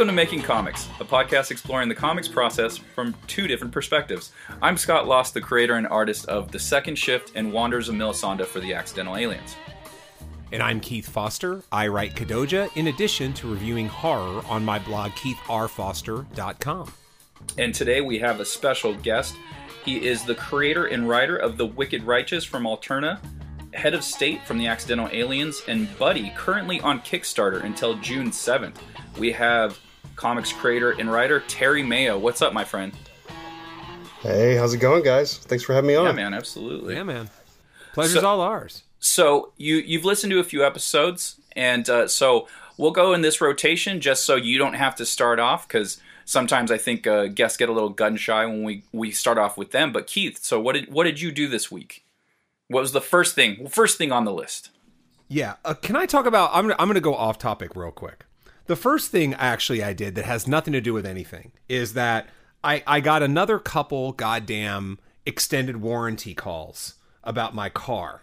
Welcome to Making Comics, a podcast exploring the comics process from two different perspectives. I'm Scott Lost, the creator and artist of The Second Shift and Wanderers of Melisande for the Accidental Aliens. And I'm Keith Foster. I write Kodoja in addition to reviewing horror on my blog, keithrfoster.com. And today we have a special guest. He is the creator and writer of The Wicked Righteous from Alterna, head of state from the Accidental Aliens, and Buddy, currently on Kickstarter until June 7th. We have comics creator and writer Terry Mayo. What's up, my friend? Hey, how's it going, guys? Thanks for having me on. Yeah, man, absolutely. Yeah, man. Pleasure's So- all ours. So you you've listened to a few episodes, and uh, so we'll go in this rotation just so you don't have to start off because sometimes I think uh, guests get a little gun shy when we we start off with them. But Keith, so what did what did you do this week? What was the first thing first thing on the list? Yeah. Uh, can I talk about? I'm gonna, I'm going to go off topic real quick. The first thing actually I did that has nothing to do with anything is that I I got another couple goddamn extended warranty calls about my car.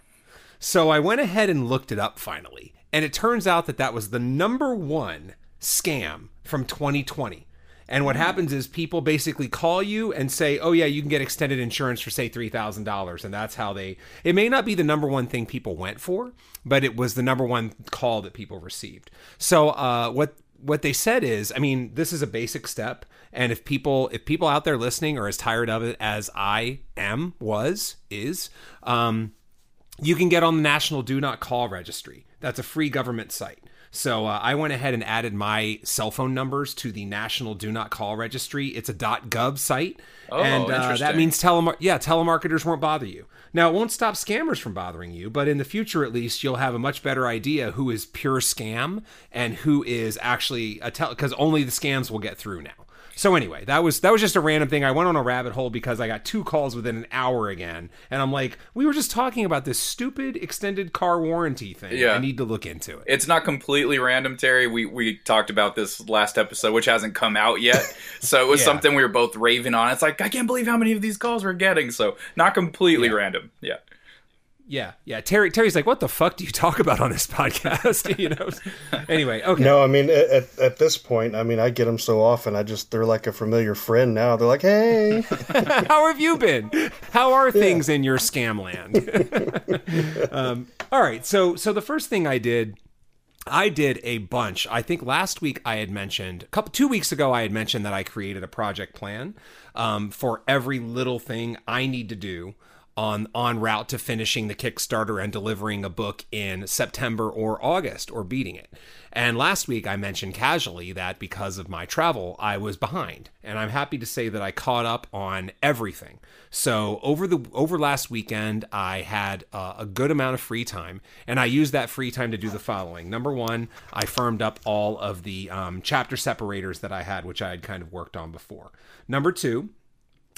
So I went ahead and looked it up finally, and it turns out that that was the number one scam from 2020. And what happens is people basically call you and say, "Oh yeah, you can get extended insurance for say three thousand dollars," and that's how they. It may not be the number one thing people went for, but it was the number one call that people received. So uh, what what they said is, I mean, this is a basic step, and if people if people out there listening are as tired of it as I am was is, um, you can get on the National Do Not Call Registry. That's a free government site. So uh, I went ahead and added my cell phone numbers to the National Do Not Call Registry. It's a .gov site, Oh, and uh, that means telemar- yeah, telemarketers won't bother you. Now it won't stop scammers from bothering you, but in the future, at least, you'll have a much better idea who is pure scam and who is actually a tel because only the scams will get through now. So anyway, that was that was just a random thing. I went on a rabbit hole because I got two calls within an hour again, and I'm like, we were just talking about this stupid extended car warranty thing. Yeah. I need to look into it. It's not completely random, Terry. We we talked about this last episode, which hasn't come out yet. So it was Yeah. something we were both raving on. It's like I can't believe how many of these calls we're getting. So not completely Yeah. random. Yeah. Yeah, yeah. Terry Terry's like, what the fuck do you talk about on this podcast? you know. Anyway, okay. No, I mean at, at, this point, I mean I get them so often. I just they're like a familiar friend now. They're like, hey, How have you been? How are things in your scam land? um, all right, so so the first thing I did, I did a bunch. I think last week I had mentioned, a couple two weeks ago I had mentioned that I created a project plan um, for every little thing I need to do on on route to finishing the Kickstarter and delivering a book in September or August or beating it. And last week I mentioned casually that because of my travel I was behind, and I'm happy to say that I caught up on everything. So over the over last weekend I had uh, a good amount of free time, and I used that free time to do the following. Number one, I firmed up all of the um, chapter separators that I had, which I had kind of worked on before. Number two,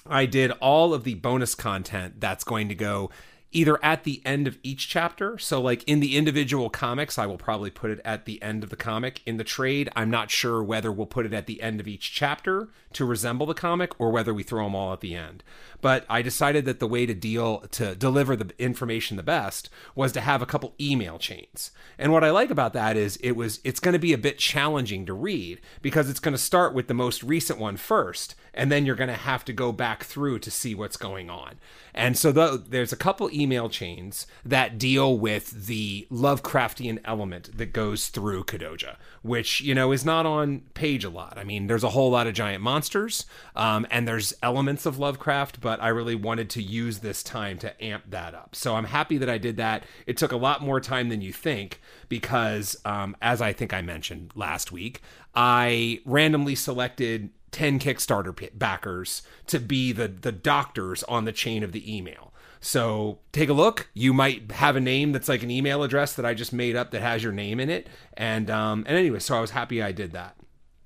I did all of the bonus content that's going to go either at the end of each chapter. So, like in the individual comics, I will probably put it at the end of the comic. In the trade, I'm not sure whether we'll put it at the end of each chapter to resemble the comic or whether we throw them all at the end. But I decided that the way to deal to deliver the information the best was to have a couple email chains. And what I like about that is it was it's going to be a bit challenging to read because it's going to start with the most recent one first and then you're going to have to go back through to see what's going on. And so the, there's a couple email chains that deal with the Lovecraftian element that goes through Kodoja, which you know is not on page a lot. I mean, there's a whole lot of giant monsters, um, and there's elements of Lovecraft, but I really wanted to use this time to amp that up. So I'm happy that I did that. It took a lot more time than you think because, um, as I think I mentioned last week, I randomly selected 10 Kickstarter backers to be the the doctors on the chain of the email. So take a look. You might have a name that's like an email address that I just made up that has your name in it. And um and anyway, so I was happy I did that.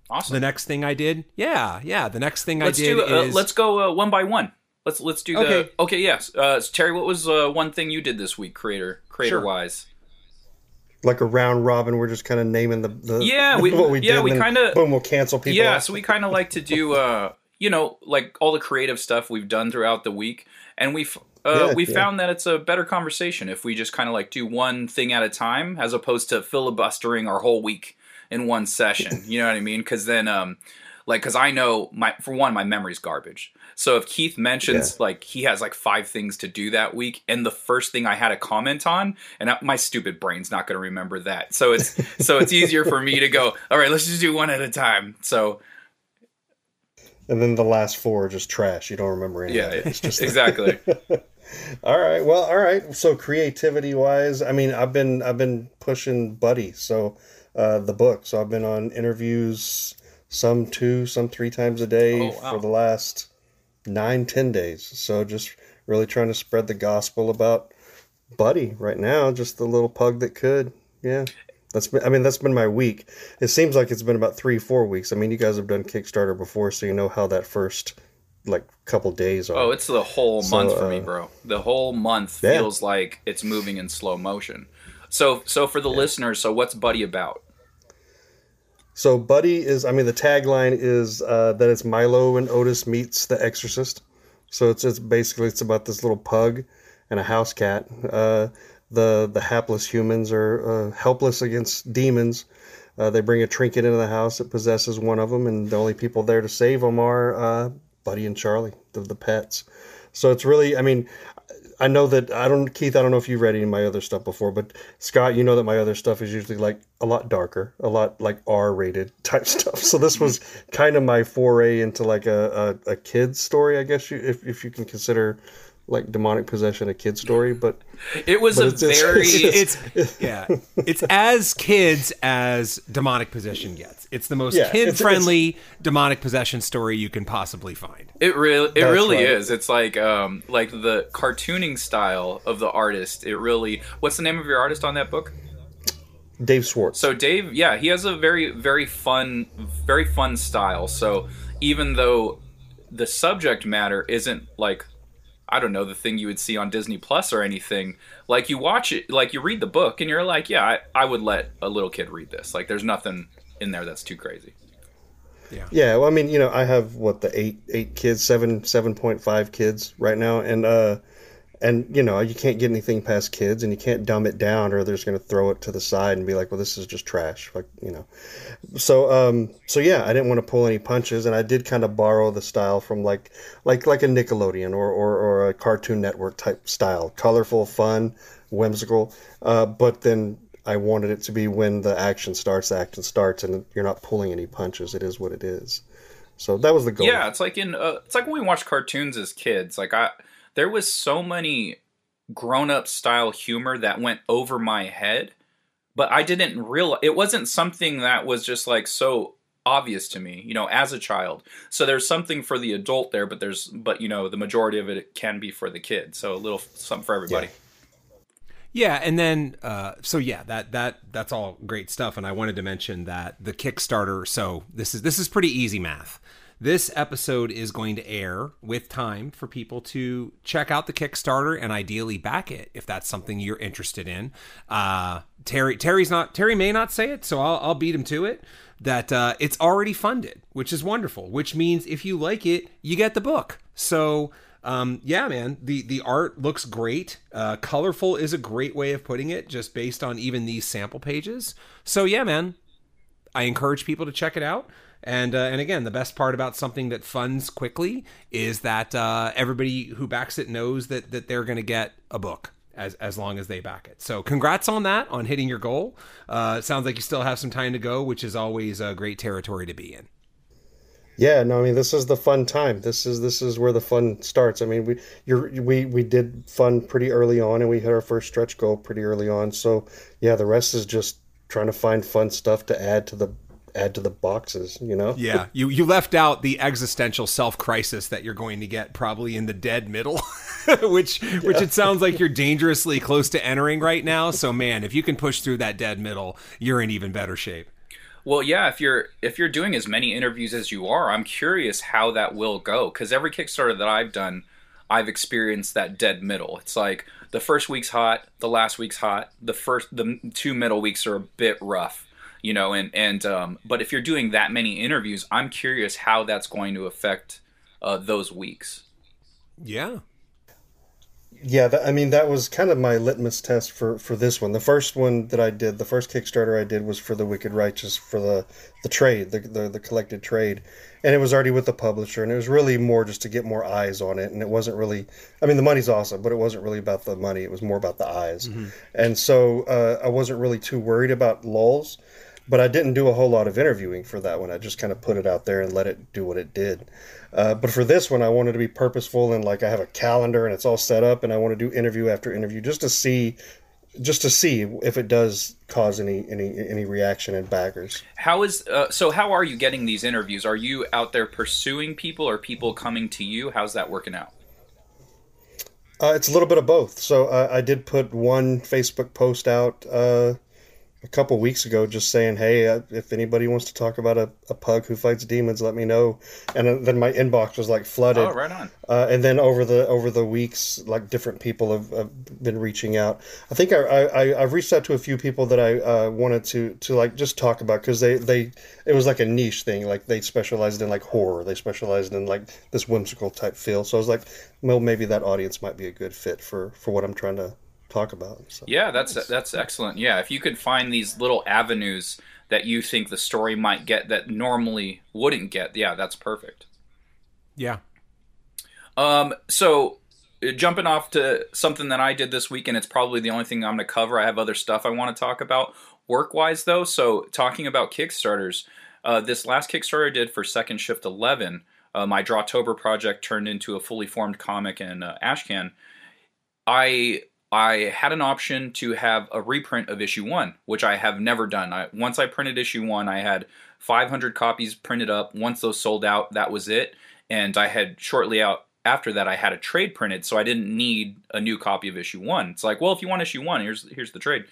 Awesome. The next thing I did, yeah, yeah. The next thing let's I did do. Uh, is let's go uh, one by one. Let's let's do the. Okay. Okay. Yes. Uh, so Terry, what was uh, one thing you did this week, creator creator Sure. wise? like a round robin. We're just kind of naming the, the Yeah, we- what we yeah, did. we kinda- boom, we'll cancel people. Yeah, out. so we kind of like to do, uh, you know, like all the creative stuff we've done throughout the week, and we've uh, Yeah, we yeah. found that it's a better conversation if we just kind of like do one thing at a time as opposed to filibustering our whole week in one session. You know what I mean? Because then, um, like, because I know my for one, my memory's garbage. So if Keith mentions Yeah. like he has like five things to do that week, and the first thing I had a comment on, and I- my stupid brain's not going to remember that. So it's so it's easier for me to go. All right, let's just do one at a time. So And then the last four are just trash. You don't remember any yeah. It's just exactly. All right. Well, all right. So creativity wise, I mean, I've been I've been pushing Buddy, so uh, the book. So I've been on interviews, some two, some three times a day Oh, wow. for the last nine, ten days. So just really trying to spread the gospel about Buddy right now. Just the little pug that could. Yeah. That's been, I mean, that's been my week. It seems like it's been about three, four weeks. I mean, you guys have done Kickstarter before, so you know how that first like couple days are. Oh, it's the whole So, month for me, uh, bro. The whole month Yeah. feels like it's moving in slow motion. So, so for the listeners, so what's Buddy about? So Buddy is, I mean, the tagline is uh, that it's Milo and Otis meets the Exorcist. So it's it's basically it's about this little pug and a house cat. Uh, the the hapless humans are uh, helpless against demons. Uh, they bring a trinket into the house that possesses one of them, and the only people there to save them are uh, Buddy and Charlie, the, the pets. So it's really, I mean, I know that I don't, Keith. I don't know if you've read any of my other stuff before, but Scott, you know that my other stuff is usually like a lot darker, a lot like R-rated type stuff. So this was kind of my foray into like a a, a kid's story, I guess you if if you can consider like demonic possession a kid story. But It was But a it's- it's- very. it's- it's yeah it's as kids as demonic possession gets it's the most Yeah, it's- kid friendly demonic possession story you can possibly find It really, it That's really right. is. It's like, um, like the cartooning style of the artist. It really. What's the name of your artist on that book? Dave Schwartz. So Dave, yeah, he has a very, very fun, very fun style. So even though the subject matter isn't like, I don't know, the thing you would see on Disney Plus or anything, like you watch it, like you read the book, and you're like, yeah, I, I would let a little kid read this. Like, there's nothing in there that's too crazy. Yeah, yeah well, I mean, you know, I have what the eight eight kids, seven seven point five kids right now, and uh, and you know, you can't get anything past kids, and you can't dumb it down, or they're just going to throw it to the side and be like, well, this is just trash, like you know. So um, so yeah, I didn't want to pull any punches, and I did kind of borrow the style from like like like a Nickelodeon or or, or a Cartoon Network type style, colorful, fun, whimsical, uh, but then I wanted it to be when the action starts, the action starts, and you're not pulling any punches. It is what it is. So that was the goal. Yeah, it's like in uh, it's like when we watched cartoons as kids. Like I, there was so many grown-up style humor that went over my head, but I didn't realize it wasn't something that was just like so obvious to me, you know, as a child. So there's something for the adult there, but there's but you know the majority of it can be for the kid. So a little something for everybody. Yeah, Yeah, and then uh, so yeah, that that that's all great stuff. And I wanted to mention that the Kickstarter. So this is this is pretty easy math. This episode is going to air with time for people to check out the Kickstarter and ideally back it if that's something you're interested in. Uh, Terry Terry's not Terry may not say it, so I'll, I'll beat him to it. That uh, it's already funded, which is wonderful. Which means if you like it, you get the book. So um, yeah, man, the the art looks great. Uh, colorful is a great way of putting it, just based on even these sample pages. So yeah, man, I encourage people to check it out. And uh, and again, the best part about something that funds quickly is that uh, everybody who backs it knows that that they're going to get a book as as long as they back it. So congrats on that, on hitting your goal. Uh, sounds like you still have some time to go, which is always a great territory to be in. Yeah, no, I mean this is the fun time. This is this is where the fun starts. I mean, we you're, we we did fun pretty early on, and we hit our first stretch goal pretty early on. So yeah, the rest is just trying to find fun stuff to add to the add to the boxes. You know? Yeah, you you left out the existential self crisis that you're going to get probably in the dead middle, which which it sounds like you're dangerously close to entering right now. So man, if you can push through that dead middle, you're in even better shape. Well, yeah, if you're if you're doing as many interviews as you are, I'm curious how that will go because every Kickstarter that I've done, I've experienced that dead middle. It's like the first week's hot, the last week's hot, the first the two middle weeks are a bit rough, you know, and and um, but if you're doing that many interviews, I'm curious how that's going to affect uh, those weeks. Yeah. yeah, that, I mean that was kind of my litmus test for for this one. The first one that I did, the first Kickstarter I did was for the Wicked Righteous for the the trade, the the, the collected trade, and it was already with the publisher, and it was really more just to get more eyes on it, and it wasn't really. I mean, the money's awesome, but it wasn't really about the money. It was more about the eyes, mm-hmm. and so uh, I wasn't really too worried about lulls. But I didn't do a whole lot of interviewing for that one. I just kind of put it out there and let it do what it did. Uh, but for this one, I wanted to be purposeful and like I have a calendar and it's all set up, and I want to do interview after interview just to see, just to see if it does cause any any any reaction in backers. How is uh, so? How are you getting these interviews? Are you out there pursuing people, or people coming to you? How's that working out? Uh, it's a little bit of both. So uh, I did put one Facebook post out uh, a couple weeks ago just saying, hey, uh, if anybody wants to talk about a, a pug who fights demons, let me know. And then my inbox was like flooded. Oh, right on. Uh, and then over the over the weeks, like different people have, have been reaching out. I think I, I I've reached out to a few people that I uh, wanted to to like just talk about because they they it was like a niche thing. Like they specialized in like horror. They specialized in like this whimsical type feel. So I was like, well, maybe that audience might be a good fit for for what I'm trying to talk about. So. Yeah, that's that's excellent. Yeah, if you could find these little avenues that you think the story might get that normally wouldn't get, yeah, that's perfect. Yeah. Um. So uh, jumping off to something that I did this week, and it's probably the only thing I'm going to cover. I have other stuff I want to talk about work wise, though. So, talking about Kickstarters, uh, this last Kickstarter I did for Second Shift 11, uh, my Drawtober project turned into a fully formed comic in uh, Ashcan. I I had an option to have a reprint of issue one, which I have never done. I, once I printed issue one, I had 500 copies printed up. Once those sold out, that was it. And I had shortly out after that, I had a trade printed, so I didn't need a new copy of issue one. It's like, well, if you want issue one, here's here's the trade.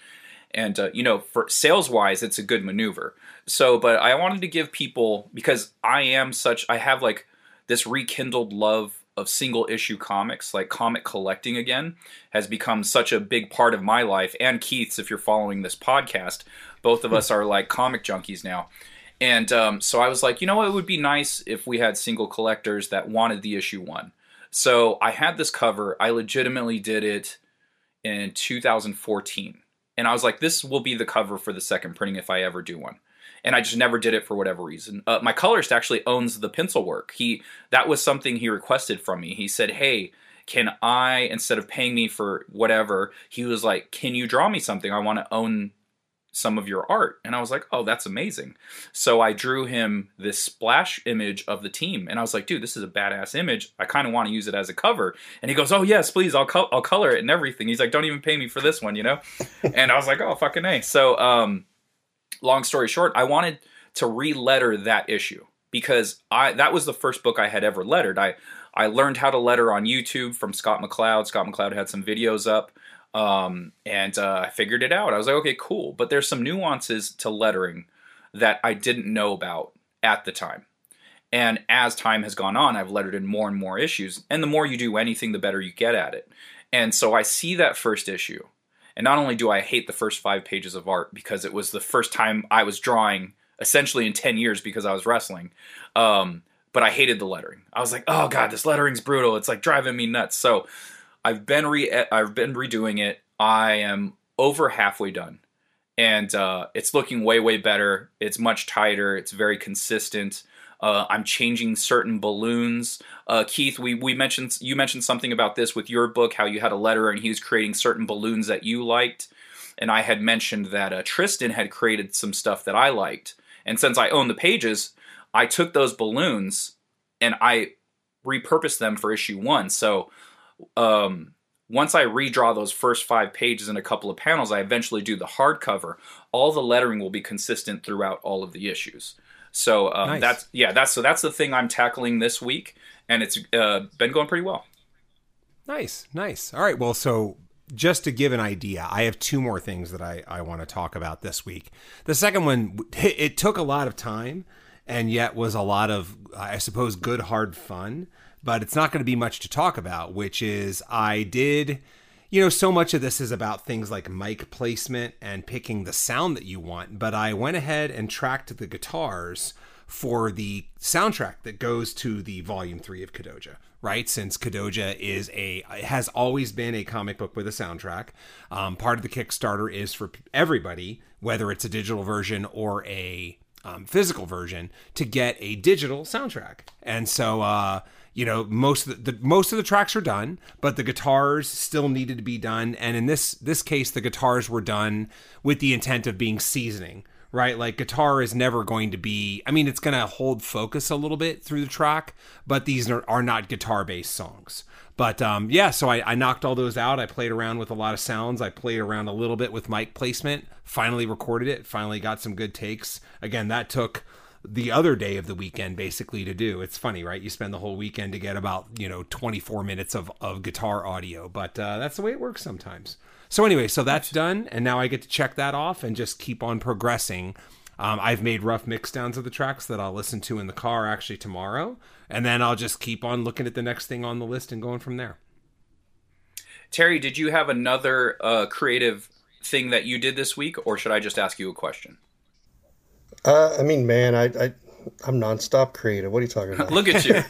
And uh, you know, for sales wise, it's a good maneuver. So, but I wanted to give people because I am such, I have like this rekindled love of single issue comics, like comic collecting again, has become such a big part of my life and Keith's. If you're following this podcast, both of us are like comic junkies now. And um, so I was like, you know what? It would be nice if we had single collectors that wanted the issue one. So I had this cover. I legitimately did it in 2014. And I was like, this will be the cover for the second printing if I ever do one and I just never did it for whatever reason. Uh, my colorist actually owns the pencil work. He that was something he requested from me. He said, "Hey, can I instead of paying me for whatever, he was like, "Can you draw me something? I want to own some of your art." And I was like, "Oh, that's amazing." So I drew him this splash image of the team, and I was like, "Dude, this is a badass image. I kind of want to use it as a cover." And he goes, "Oh yes, please. I'll co- I'll color it and everything." He's like, "Don't even pay me for this one, you know?" and I was like, "Oh, fucking a." So um long story short, I wanted to re-letter that issue because I that was the first book I had ever lettered. I I learned how to letter on YouTube from Scott McCloud. Scott McCloud had some videos up, um, and uh, I figured it out. I was like, okay, cool. But there's some nuances to lettering that I didn't know about at the time. And as time has gone on, I've lettered in more and more issues. And the more you do anything, the better you get at it. And so I see that first issue and not only do I hate the first five pages of art because it was the first time I was drawing essentially in 10 years because I was wrestling, um, but I hated the lettering. I was like, oh god, this lettering's brutal. It's like driving me nuts. So I've been re I've been redoing it. I am over halfway done, and uh, it's looking way way better. It's much tighter. It's very consistent. Uh, I'm changing certain balloons. Uh, Keith, we, we mentioned you mentioned something about this with your book, how you had a letter and he was creating certain balloons that you liked, and I had mentioned that uh, Tristan had created some stuff that I liked, and since I own the pages, I took those balloons and I repurposed them for issue one. So um, once I redraw those first five pages in a couple of panels, I eventually do the hardcover. All the lettering will be consistent throughout all of the issues. So um, nice. that's yeah, that's so that's the thing I'm tackling this week, and it's uh, been going pretty well. Nice, nice. All right, well, so just to give an idea, I have two more things that I, I want to talk about this week. The second one, it took a lot of time and yet was a lot of, I suppose, good, hard fun, but it's not going to be much to talk about, which is I did you know, so much of this is about things like mic placement and picking the sound that you want, but I went ahead and tracked the guitars for the soundtrack that goes to the volume three of Kodoja right? Since Kodoja is a has always been a comic book with a soundtrack. Um, part of the Kickstarter is for everybody, whether it's a digital version or a um, physical version, to get a digital soundtrack. And so, uh, you know, most of the, the, most of the tracks are done, but the guitars still needed to be done. And in this this case, the guitars were done with the intent of being seasoning right? Like guitar is never going to be, I mean, it's going to hold focus a little bit through the track, but these are, are not guitar based songs. But um, yeah, so I, I, knocked all those out. I played around with a lot of sounds. I played around a little bit with mic placement, finally recorded it, finally got some good takes. Again, that took the other day of the weekend basically to do. It's funny, right? You spend the whole weekend to get about, you know, 24 minutes of, of guitar audio, but uh, that's the way it works sometimes. So anyway, so that's done, and now I get to check that off and just keep on progressing. Um, I've made rough mixdowns of the tracks that I'll listen to in the car actually tomorrow, and then I'll just keep on looking at the next thing on the list and going from there. Terry, did you have another uh, creative thing that you did this week, or should I just ask you a question? Uh, I mean, man, I, I I'm nonstop creative. What are you talking about? Look at you.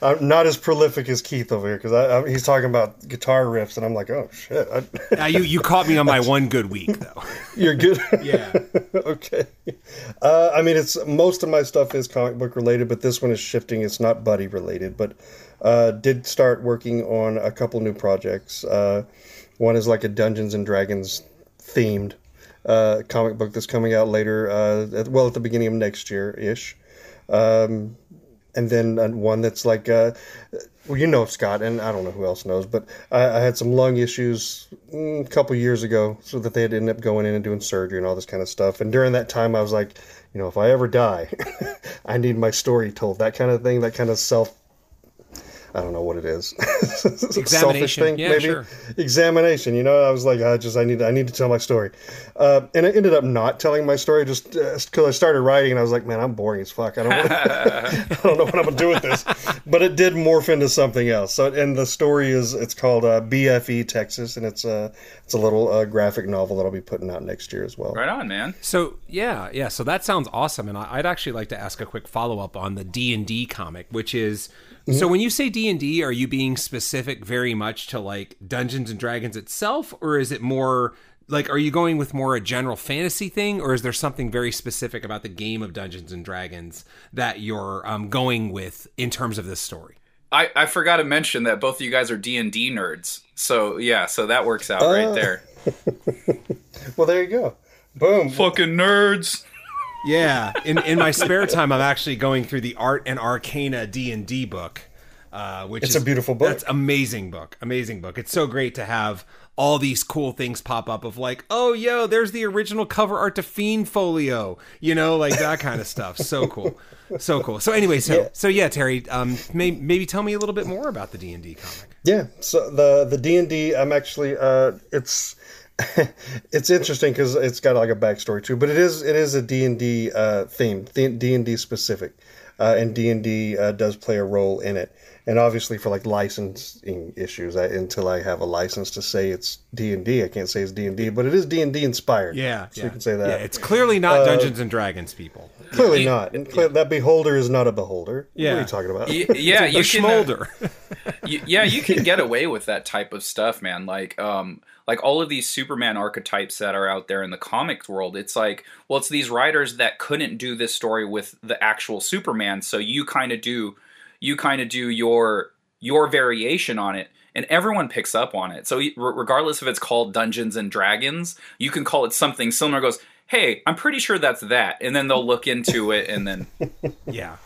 I'm not as prolific as Keith over here because he's talking about guitar riffs, and I'm like, oh shit. now you you caught me on my one good week though. You're good. yeah. okay. Uh, I mean, it's most of my stuff is comic book related, but this one is shifting. It's not buddy related, but uh, did start working on a couple new projects. Uh, one is like a Dungeons and Dragons themed uh, comic book that's coming out later, uh, at, well, at the beginning of next year ish. Um, and then uh, one that's like, uh, well, you know Scott, and I don't know who else knows, but I, I had some lung issues mm, a couple years ago, so that they had ended up going in and doing surgery and all this kind of stuff. And during that time, I was like, you know, if I ever die, I need my story told. That kind of thing, that kind of self I don't know what it is. Selfish thing, yeah, maybe sure. examination. You know, I was like, I just I need I need to tell my story, uh, and I ended up not telling my story just because uh, I started writing and I was like, man, I'm boring as fuck. I don't know, I don't know what I'm gonna do with this, but it did morph into something else. So, and the story is it's called uh, BFE Texas, and it's a it's a little uh, graphic novel that I'll be putting out next year as well. Right on, man. So yeah, yeah. So that sounds awesome, and I'd actually like to ask a quick follow up on the D and D comic, which is. So when you say D and D, are you being specific very much to like Dungeons and Dragons itself, or is it more like are you going with more a general fantasy thing, or is there something very specific about the game of Dungeons and Dragons that you're um, going with in terms of this story? I, I forgot to mention that both of you guys are D and D nerds, so yeah, so that works out uh, right there. well, there you go. Boom. Fucking nerds. Yeah, in in my spare time, I'm actually going through the Art and Arcana D and D book, uh, which it's is a beautiful book. That's amazing book, amazing book. It's so great to have all these cool things pop up of like, oh yo, there's the original cover art to Fiend Folio, you know, like that kind of stuff. So cool, so cool. So anyway, so yeah. so yeah, Terry, um, may, maybe tell me a little bit more about the D and D comic. Yeah, so the the D and D, I'm actually, uh, it's it's interesting because it's got like a backstory too, but it is it is a D and D uh, theme, D and D specific, uh, and D and D uh, does play a role in it. And obviously, for like licensing issues, I, until I have a license to say it's D and D, I can't say it's D and D, but it is D and D inspired. Yeah, so yeah. you can say that. Yeah, it's clearly not uh, Dungeons and Dragons, people. Clearly yeah. not. And clear, that beholder is not a beholder. Yeah. What are you talking about? Y- yeah, you can. Smolder. yeah, you can get away with that type of stuff, man. Like, um, like all of these Superman archetypes that are out there in the comics world, it's like, well, it's these writers that couldn't do this story with the actual Superman, so you kind of do, you kind of do your your variation on it, and everyone picks up on it. So regardless if it's called Dungeons and Dragons, you can call it something similar. Goes, hey, I'm pretty sure that's that, and then they'll look into it, and then yeah.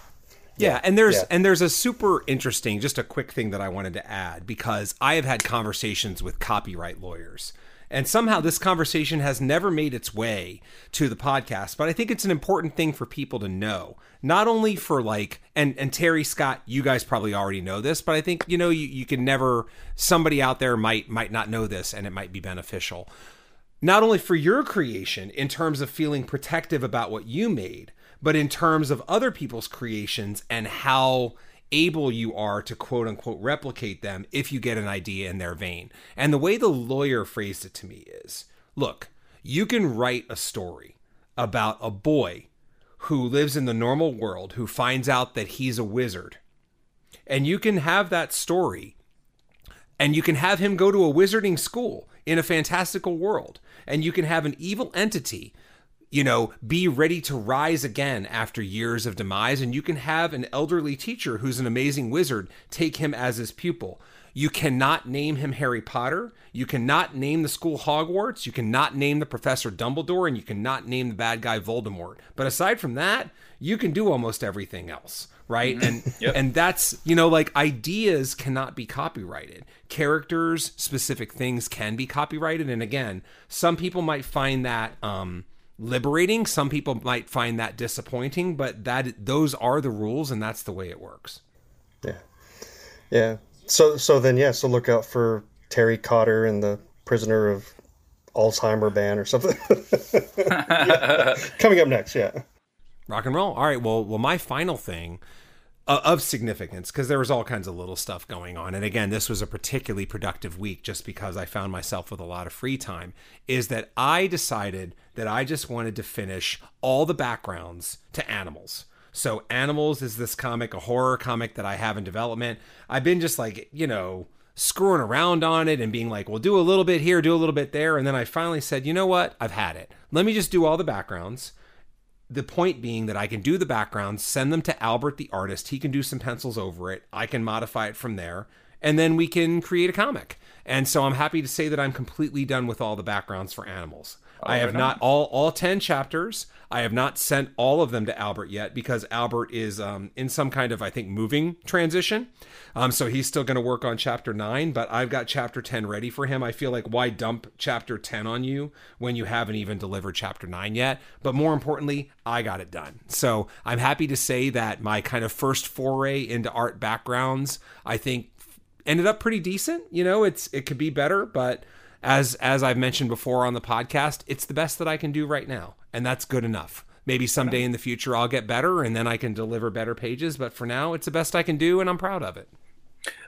Yeah, and there's yeah. and there's a super interesting, just a quick thing that I wanted to add because I have had conversations with copyright lawyers. And somehow this conversation has never made its way to the podcast, but I think it's an important thing for people to know. Not only for like and and Terry Scott, you guys probably already know this, but I think you know you, you can never somebody out there might might not know this and it might be beneficial. Not only for your creation in terms of feeling protective about what you made, but in terms of other people's creations and how able you are to quote unquote replicate them if you get an idea in their vein. And the way the lawyer phrased it to me is look, you can write a story about a boy who lives in the normal world who finds out that he's a wizard. And you can have that story and you can have him go to a wizarding school in a fantastical world and you can have an evil entity you know be ready to rise again after years of demise and you can have an elderly teacher who's an amazing wizard take him as his pupil you cannot name him Harry Potter. You cannot name the school Hogwarts. You cannot name the Professor Dumbledore. And you cannot name the bad guy Voldemort. But aside from that, you can do almost everything else right mm-hmm. and yep. and that's you know like ideas cannot be copyrighted characters specific things can be copyrighted and again some people might find that um liberating. Some people might find that disappointing but that those are the rules and that's the way it works. Yeah. Yeah. So so then yeah so look out for terry cotter and the prisoner of alzheimer ban or something. Coming up next yeah. Rock and roll. All right. Well well my final thing uh, of significance because there was all kinds of little stuff going on. And again, this was a particularly productive week just because I found myself with a lot of free time. Is that I decided that I just wanted to finish all the backgrounds to animals. So, Animals is this comic, a horror comic that I have in development. I've been just like, you know, screwing around on it and being like, well, do a little bit here, do a little bit there. And then I finally said, you know what? I've had it. Let me just do all the backgrounds the point being that I can do the backgrounds, send them to Albert the artist. He can do some pencils over it. I can modify it from there, and then we can create a comic. And so I'm happy to say that I'm completely done with all the backgrounds for animals. Oh, I have not all all 10 chapters. I have not sent all of them to Albert yet because Albert is um, in some kind of, I think, moving transition. Um, so he's still going to work on chapter nine, but I've got chapter 10 ready for him. I feel like why dump chapter 10 on you when you haven't even delivered chapter nine yet? But more importantly, I got it done. So I'm happy to say that my kind of first foray into art backgrounds, I think, ended up pretty decent. You know, it's it could be better, but as as I've mentioned before on the podcast, it's the best that I can do right now, and that's good enough. Maybe someday in the future I'll get better and then I can deliver better pages, but for now it's the best I can do and I'm proud of it.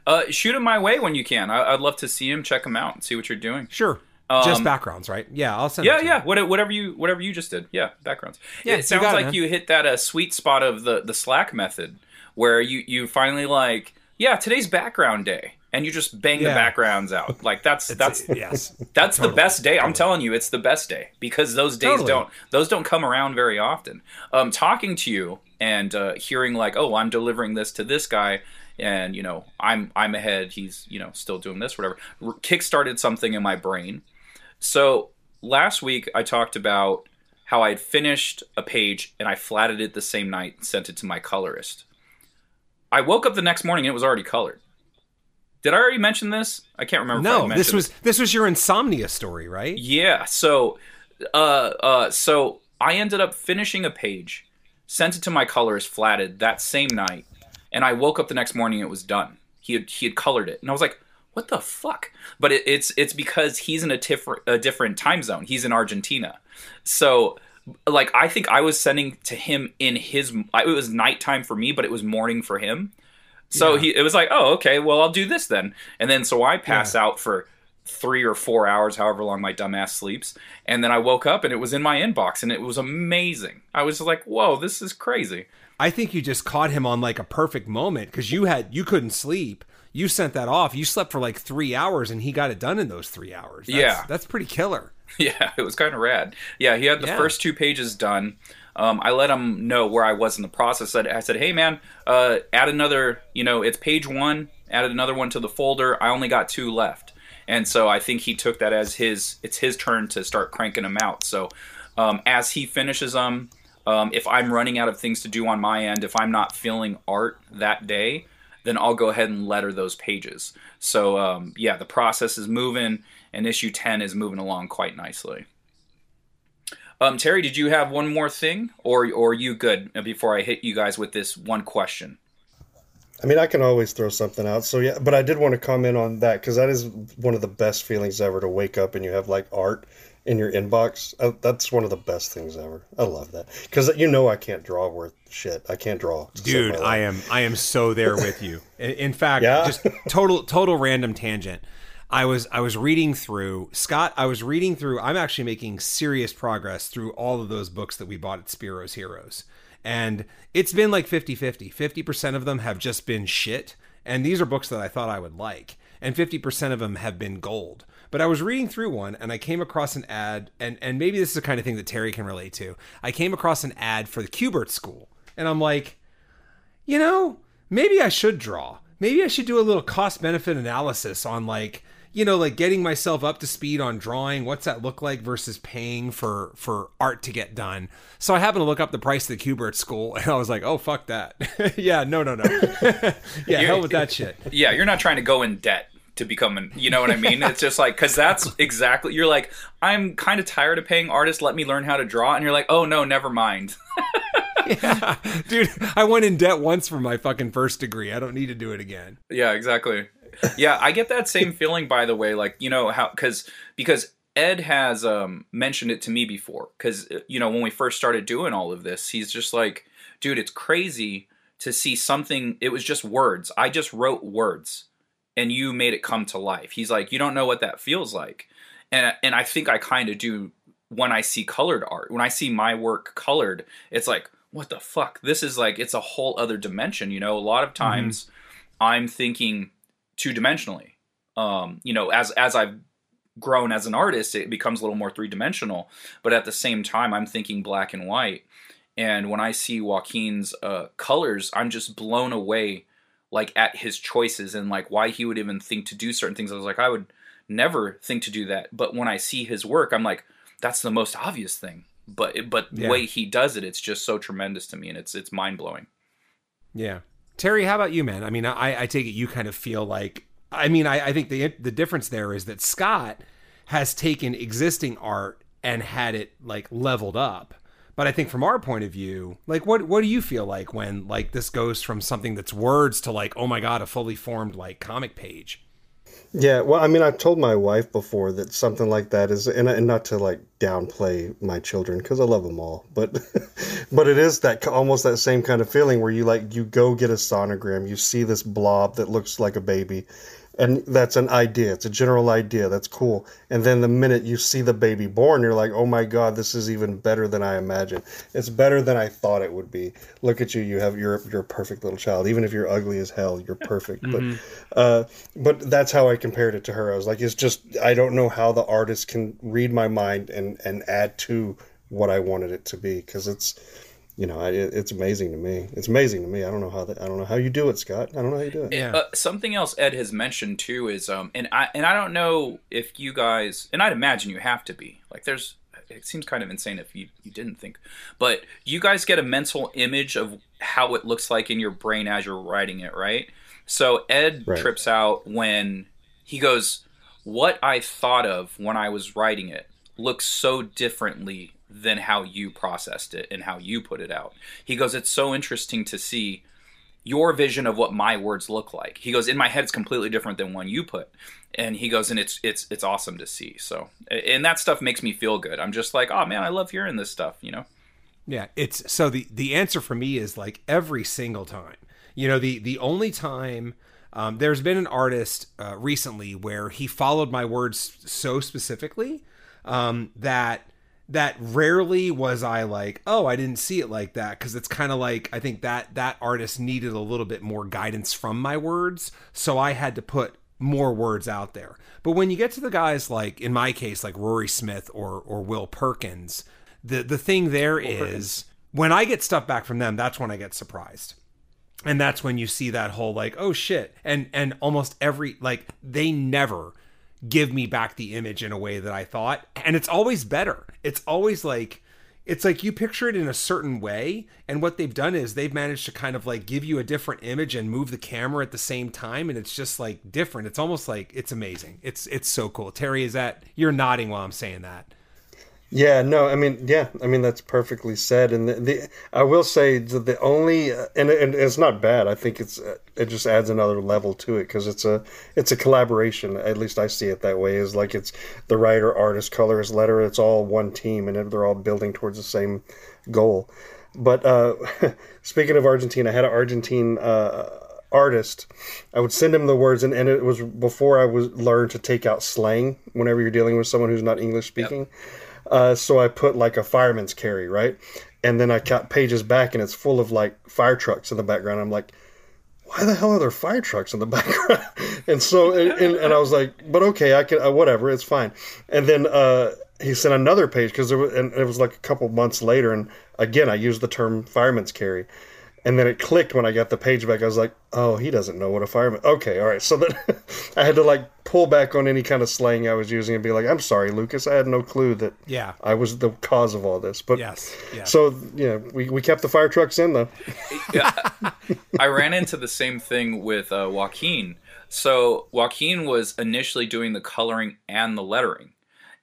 Uh, shoot him my way when you can. I, would love to see him, check him out, and see what you're doing. Sure. Um, just backgrounds, right? Yeah, I'll send. Yeah, yeah. You. Whatever you, whatever you just did. Yeah, backgrounds. Yeah, it sounds you like it, you hit that uh, sweet spot of the the Slack method, where you you finally like, yeah, today's background day and you just bang yeah. the backgrounds out. Like that's that's yes, that's totally. the best day. I'm telling you, it's the best day because those days totally. don't those don't come around very often. Um, talking to you and uh, hearing like, oh, I'm delivering this to this guy, and you know, I'm I'm ahead. He's you know still doing this, whatever. Kickstarted something in my brain. So last week I talked about how I had finished a page and I flatted it the same night and sent it to my colorist. I woke up the next morning and it was already colored. Did I already mention this? I can't remember. No, this was this was your insomnia story, right? Yeah. So, uh, uh, so I ended up finishing a page, sent it to my colorist, flatted that same night, and I woke up the next morning. It was done. He had he had colored it, and I was like, "What the fuck?" But it, it's it's because he's in a different a different time zone. He's in Argentina, so like I think I was sending to him in his. It was nighttime for me, but it was morning for him. So yeah. he it was like, oh, okay, well I'll do this then. And then so I pass yeah. out for three or four hours, however long my dumbass sleeps. And then I woke up and it was in my inbox and it was amazing. I was like, whoa, this is crazy. I think you just caught him on like a perfect moment because you had you couldn't sleep. You sent that off. You slept for like three hours and he got it done in those three hours. That's, yeah, that's pretty killer. Yeah, it was kind of rad. Yeah, he had the yeah. first two pages done um, I let him know where I was in the process. I said, "Hey, man, uh, add another. You know, it's page one. Added another one to the folder. I only got two left." And so I think he took that as his. It's his turn to start cranking them out. So um, as he finishes them, um, if I'm running out of things to do on my end, if I'm not feeling art that day, then I'll go ahead and letter those pages. So um, yeah, the process is moving, and issue ten is moving along quite nicely. Um, Terry, did you have one more thing, or or are you good before I hit you guys with this one question? I mean, I can always throw something out. So yeah, but I did want to comment on that because that is one of the best feelings ever to wake up and you have like art in your inbox. Uh, that's one of the best things ever. I love that because you know I can't draw worth shit. I can't draw. Dude, I am I am so there with you. In, in fact, yeah? just total total random tangent. I was I was reading through Scott. I was reading through. I'm actually making serious progress through all of those books that we bought at Spiro's Heroes, And it's been like 50 50. 50% of them have just been shit. And these are books that I thought I would like. And 50% of them have been gold. But I was reading through one and I came across an ad, and, and maybe this is the kind of thing that Terry can relate to. I came across an ad for the Kubert School. And I'm like, you know, maybe I should draw. Maybe I should do a little cost benefit analysis on like, you know, like getting myself up to speed on drawing. What's that look like versus paying for for art to get done? So I happened to look up the price of the Kubert school, and I was like, oh fuck that. yeah, no, no, no. yeah, hell with that shit. Yeah, you're not trying to go in debt to become an you know what i mean it's just like because that's exactly you're like i'm kind of tired of paying artists let me learn how to draw and you're like oh no never mind yeah dude i went in debt once for my fucking first degree i don't need to do it again yeah exactly yeah i get that same feeling by the way like you know how because because ed has um mentioned it to me before because you know when we first started doing all of this he's just like dude it's crazy to see something it was just words i just wrote words and you made it come to life. He's like, you don't know what that feels like. And and I think I kind of do when I see colored art. When I see my work colored, it's like, what the fuck? This is like it's a whole other dimension, you know. A lot of mm-hmm. times mm-hmm. I'm thinking two-dimensionally. Um, you know, as as I've grown as an artist, it becomes a little more three-dimensional, but at the same time I'm thinking black and white. And when I see Joaquin's uh, colors, I'm just blown away like at his choices and like why he would even think to do certain things. I was like, I would never think to do that. But when I see his work, I'm like, that's the most obvious thing. But but yeah. the way he does it, it's just so tremendous to me, and it's it's mind blowing. Yeah, Terry, how about you, man? I mean, I I take it you kind of feel like. I mean, I, I think the the difference there is that Scott has taken existing art and had it like leveled up but I think from our point of view, like what what do you feel like when like this goes from something that's words to like oh my god a fully formed like comic page? Yeah, well, I mean, I've told my wife before that something like that is, and, and not to like downplay my children because I love them all, but but it is that almost that same kind of feeling where you like you go get a sonogram, you see this blob that looks like a baby, and that's an idea. It's a general idea. That's cool. And then the minute you see the baby born you're like oh my god this is even better than i imagined. It's better than i thought it would be. Look at you. You have you're, you're a perfect little child. Even if you're ugly as hell you're perfect. Mm-hmm. but uh, but that's how i compared it to her. I was like it's just i don't know how the artist can read my mind and and add to what i wanted it to be because it's you know, it, it's amazing to me. It's amazing to me. I don't know how that, I don't know how you do it, Scott. I don't know how you do it. Yeah. Uh, something else Ed has mentioned too is, um, and I and I don't know if you guys, and I'd imagine you have to be like, there's. It seems kind of insane if you you didn't think, but you guys get a mental image of how it looks like in your brain as you're writing it, right? So Ed right. trips out when he goes, "What I thought of when I was writing it looks so differently than how you processed it and how you put it out. He goes, It's so interesting to see your vision of what my words look like. He goes, In my head it's completely different than one you put. And he goes, and it's it's it's awesome to see. So and that stuff makes me feel good. I'm just like, oh man, I love hearing this stuff, you know? Yeah, it's so the the answer for me is like every single time. You know, the the only time um, there's been an artist uh, recently where he followed my words so specifically um, that that rarely was I like, oh, I didn't see it like that because it's kind of like I think that that artist needed a little bit more guidance from my words, so I had to put more words out there. But when you get to the guys like in my case like Rory Smith or or Will Perkins, the the thing there Will is Perkins. when I get stuff back from them, that's when I get surprised. And that's when you see that whole like, oh shit. And and almost every like they never give me back the image in a way that I thought. And it's always better. It's always like it's like you picture it in a certain way. And what they've done is they've managed to kind of like give you a different image and move the camera at the same time. And it's just like different. It's almost like it's amazing. It's it's so cool. Terry is that you're nodding while i'm saying that yeah, no, I mean, yeah, I mean that's perfectly said. And the, the I will say the, the only and, and it's not bad. I think it's it just adds another level to it because it's a it's a collaboration. At least I see it that way. Is like it's the writer, artist, colorist, letter. It's all one team, and they're all building towards the same goal. But uh, speaking of Argentina, I had an Argentine. Uh, artist, I would send him the words, and, and it was before I was learned to take out slang whenever you're dealing with someone who's not English speaking. Yep uh, so I put like a fireman's carry, right? and then I got pages back, and it's full of like fire trucks in the background. I'm like, why the hell are there fire trucks in the background? and so, and, and, and, I was like, but okay, I can, uh, whatever, it's fine. And then uh, he sent another page because was, and it was like a couple months later, and again, I used the term fireman's carry. And then it clicked when I got the page back. I was like, "Oh, he doesn't know what a fireman." Okay, all right. So then I had to like pull back on any kind of slang I was using and be like, "I'm sorry, Lucas. I had no clue that yeah I was the cause of all this." But yes, yes. so yeah, we, we kept the fire trucks in though. yeah, I ran into the same thing with uh, Joaquin. So Joaquin was initially doing the coloring and the lettering.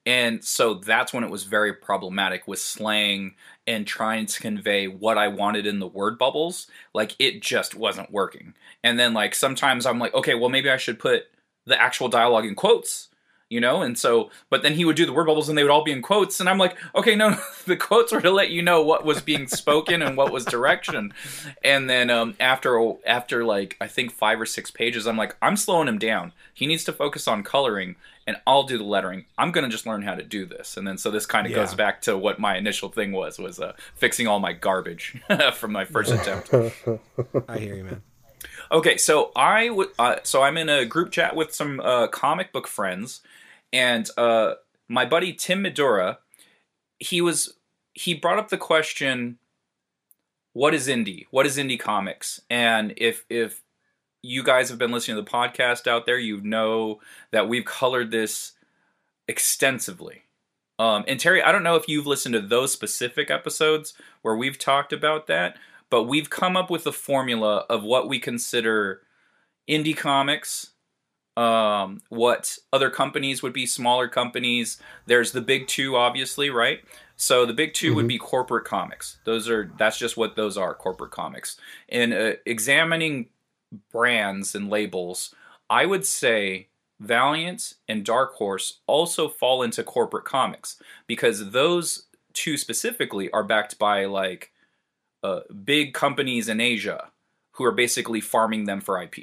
And so that's when it was very problematic with slang and trying to convey what I wanted in the word bubbles. Like it just wasn't working. And then like sometimes I'm like, okay, well maybe I should put the actual dialogue in quotes you know and so but then he would do the word bubbles and they would all be in quotes and i'm like okay no, the quotes were to let you know what was being spoken and what was direction and then um, after after like i think five or six pages i'm like i'm slowing him down he needs to focus on coloring and i'll do the lettering i'm going to just learn how to do this and then so this kind of yeah. goes back to what my initial thing was was uh, fixing all my garbage from my first attempt i hear you man Okay, so I would. Uh, so I'm in a group chat with some uh, comic book friends, and uh, my buddy Tim Medora, he was he brought up the question, "What is indie? What is indie comics?" And if if you guys have been listening to the podcast out there, you know that we've colored this extensively. Um, and Terry, I don't know if you've listened to those specific episodes where we've talked about that, but we've come up with a formula of what we consider indie comics um, what other companies would be smaller companies. There's the big two, obviously, right? So the big 2 mm-hmm. would be corporate comics. Those are that's just what those are, corporate comics. And uh, examining brands and labels, I would say Valiant and Dark Horse also fall into corporate comics because those two specifically are backed by like uh, big companies in Asia who are basically farming them for IP.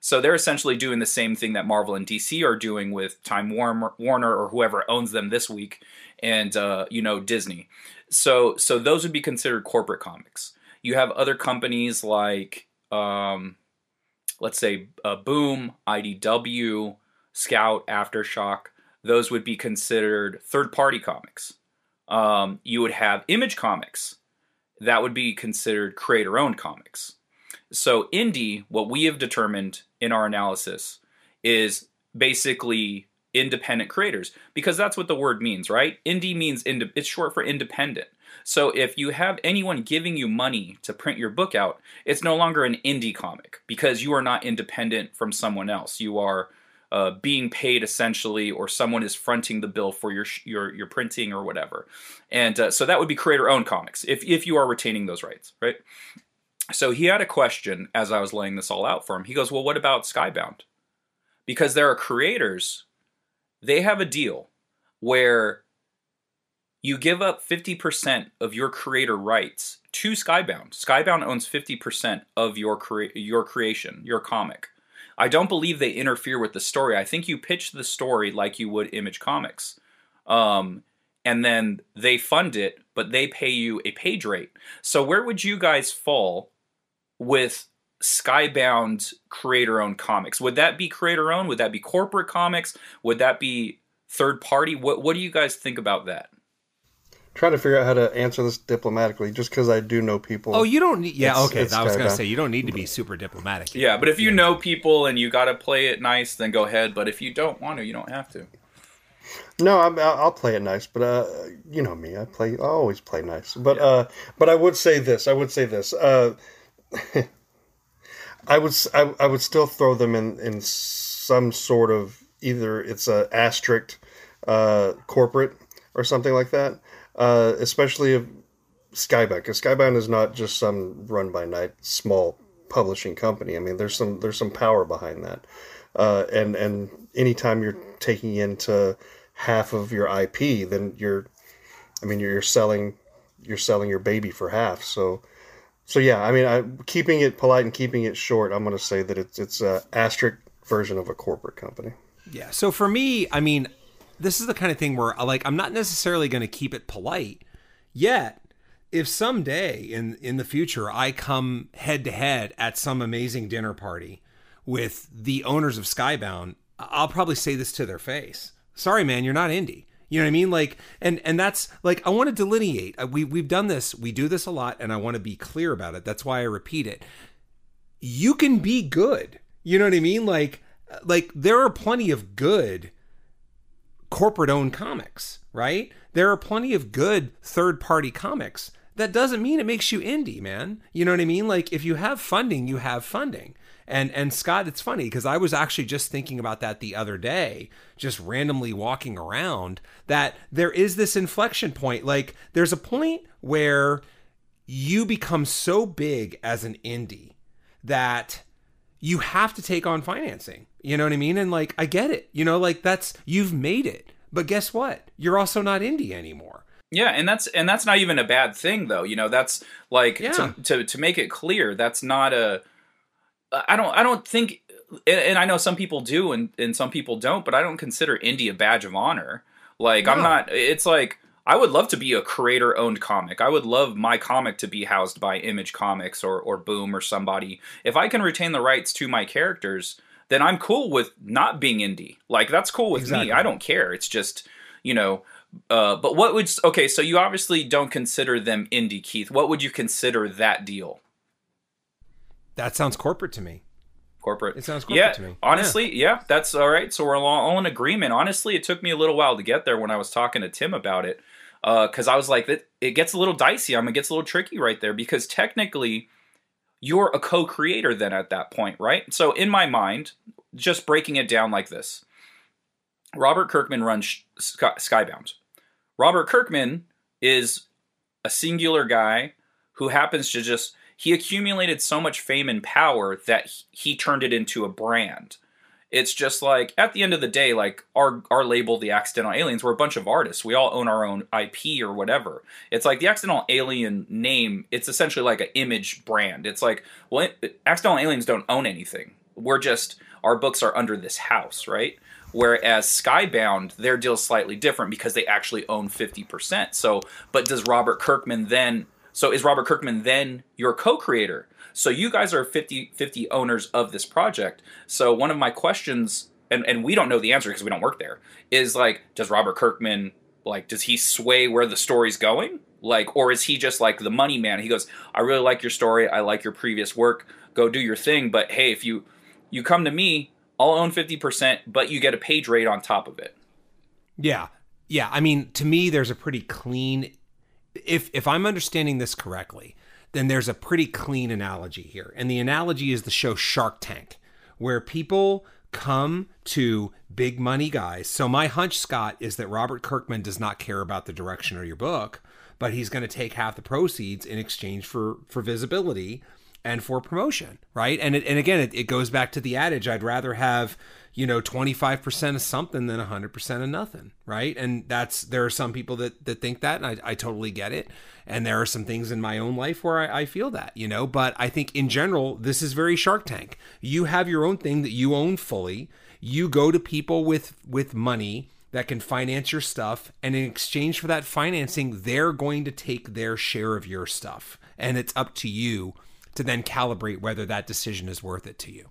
So they're essentially doing the same thing that Marvel and DC are doing with Time Warner or whoever owns them this week, and uh, you know Disney. So so those would be considered corporate comics. You have other companies like um, let's say uh, Boom, IDW, Scout, Aftershock. Those would be considered third party comics. Um, you would have Image Comics. That would be considered creator owned comics. So, indie, what we have determined in our analysis, is basically independent creators because that's what the word means, right? Indie means ind- it's short for independent. So if you have anyone giving you money to print your book out, it's no longer an indie comic because you are not independent from someone else. You are uh, being paid essentially, or someone is fronting the bill for your your your printing or whatever. And uh, so that would be creator owned comics if if you are retaining those rights, right? So he had a question as I was laying this all out for him. He goes, Well, what about Skybound? Because there are creators, they have a deal where you give up 50% of your creator rights to Skybound. Skybound owns 50% of your your creation, your comic. I don't believe they interfere with the story. I think you pitch the story like you would Image Comics. Um, and then they fund it, but they pay you a page rate. So where would you guys fall with Skybound creator owned comics? Would that be creator owned? Would that be corporate comics? Would that be third party? What What do you guys think about that? Trying to figure out how to answer this diplomatically, just because I do know people. Oh, you don't need. Yeah, it's, okay. It's I was going to say you don't need to be super diplomatic. Yeah, but if you know people and you got to play it nice, then go ahead. But if you don't want to, you don't have to. No, i will play it nice, but uh, you know me, I play. I always play nice, but yeah. uh, but I would say this. I would say this. Uh, I would I, I would still throw them in in some sort of either it's a asterisk uh, corporate or something like that. Uh, especially if Skybound, because Skybound is not just some run by night small publishing company. I mean, there's some there's some power behind that, uh, and and anytime you're taking into half of your IP, then you're, I mean, you're selling you're selling your baby for half. So so yeah, I mean, I, keeping it polite and keeping it short, I'm going to say that it's it's a asterisk version of a corporate company. Yeah. So for me, I mean, this is the kind of thing where I like I'm not necessarily going to keep it polite yet. if someday in in the future I come head to head at some amazing dinner party with the owners of Skybound, I'll probably say this to their face. Sorry, man, you're not indie. You know what I mean? Like, and and that's like I want to delineate. Uh, we we've done this. We do this a lot, and I want to be clear about it. That's why I repeat it. You can be good. You know what I mean? Like, like there are plenty of good corporate owned comics, right? There are plenty of good third party comics. That doesn't mean it makes you indie, man. You know what I mean? Like if you have funding, you have funding. And and Scott, it's funny because I was actually just thinking about that the other day, just randomly walking around, that there is this inflection point. Like there's a point where you become so big as an indie that you have to take on financing. You know what I mean? And like I get it. You know, like that's you've made it. But guess what? You're also not indie anymore. Yeah, and that's and that's not even a bad thing though. You know, that's like Yeah. to, to to make it clear, that's not a I don't I don't think and, I know some people do and and some people don't, but I don't consider indie a badge of honor. Like I'm not it's like I would love to be a creator owned comic. I would love my comic to be housed by Image Comics or or Boom or somebody. If I can retain the rights to my characters, then I'm cool with not being indie. Like that's cool with Exactly. me. I don't care. It's just, you know, uh, but what would okay? So you obviously don't consider them indie, Keith. What would you consider that deal? That sounds corporate to me. Corporate. It sounds corporate yeah, to me. honestly, yeah. that's all right. So we're all, in agreement. Honestly, it took me a little while to get there when I was talking to Tim about it, uh, because I was like, it, it gets a little dicey. I mean, it gets a little tricky right there because technically, you're a co-creator then at that point, right? So in my mind, just breaking it down like this, Robert Kirkman runs Sh- Sky- Skybound. Robert Kirkman is a singular guy who happens to just he accumulated so much fame and power that he, turned it into a brand. It's just like at the end of the day, like our our label, the Accidental Aliens, we're a bunch of artists. We all own our own IP or whatever. It's like the Accidental Alien name. It's essentially like an image brand. It's like well, Accidental Aliens don't own anything. We're just our books are under this house, right? Whereas Skybound, their deal's slightly different because they actually own fifty percent. So, but does Robert Kirkman then? So is Robert Kirkman then your co-creator? So you guys are 50 50 owners of this project. So one of my questions, and, and we don't know the answer because we don't work there, is like, does Robert Kirkman like does he sway where the story's going? Like, or is he just like the money man? He goes, I really like your story, I like your previous work, go do your thing, but hey, if you you come to me, I'll own 50%, but you get a page rate on top of it. Yeah. Yeah, I mean, to me there's a pretty clean if if I'm understanding this correctly, then there's a pretty clean analogy here. And the analogy is the show Shark Tank, where people come to big money guys. So my hunch, Scott, is that Robert Kirkman does not care about the direction of your book, but he's going to take half the proceeds in exchange for for visibility and for promotion, right? And it, and again, it, it goes back to the adage: I'd rather have you know 25% of something than 100% of nothing right? And that's there are some people that that think that and I, I totally get it. And there are some things in my own life where I, I feel that you know? But i think in general this is very shark tank. You have your own thing that you own fully. You go to people with with money that can finance your stuff and in exchange for that financing they're going to take their share of your stuff. And it's up to you to then calibrate whether that decision is worth it to you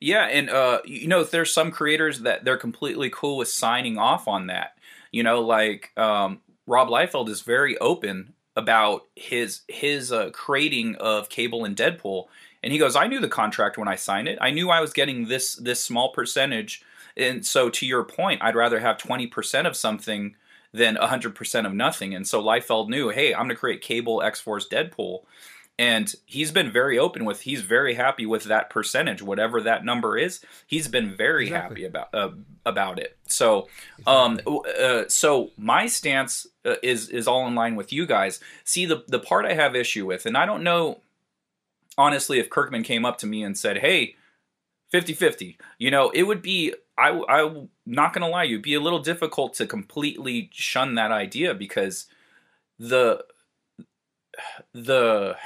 Yeah, and uh, you know, there's some creators that they're completely cool with signing off on that. You know, like um, Rob Liefeld is very open about his his uh, creating of Cable and Deadpool, and he goes, "I knew the contract when I signed it. I knew I was getting this this small percentage." And so, to your point, I'd rather have twenty percent of something than hundred percent of nothing. And so Liefeld knew, hey, I'm going to create Cable X Force Deadpool and he's been very open with he's very happy with that percentage whatever that number is. He's been very Exactly. happy about uh, about it. So um uh, so my stance uh, is is all in line with you guys. See the the part i have issue with and i don't know honestly if kirkman came up to me and said hey 50-50 you know it would be i i'm not gonna lie you'd be a little difficult to completely shun that idea because the the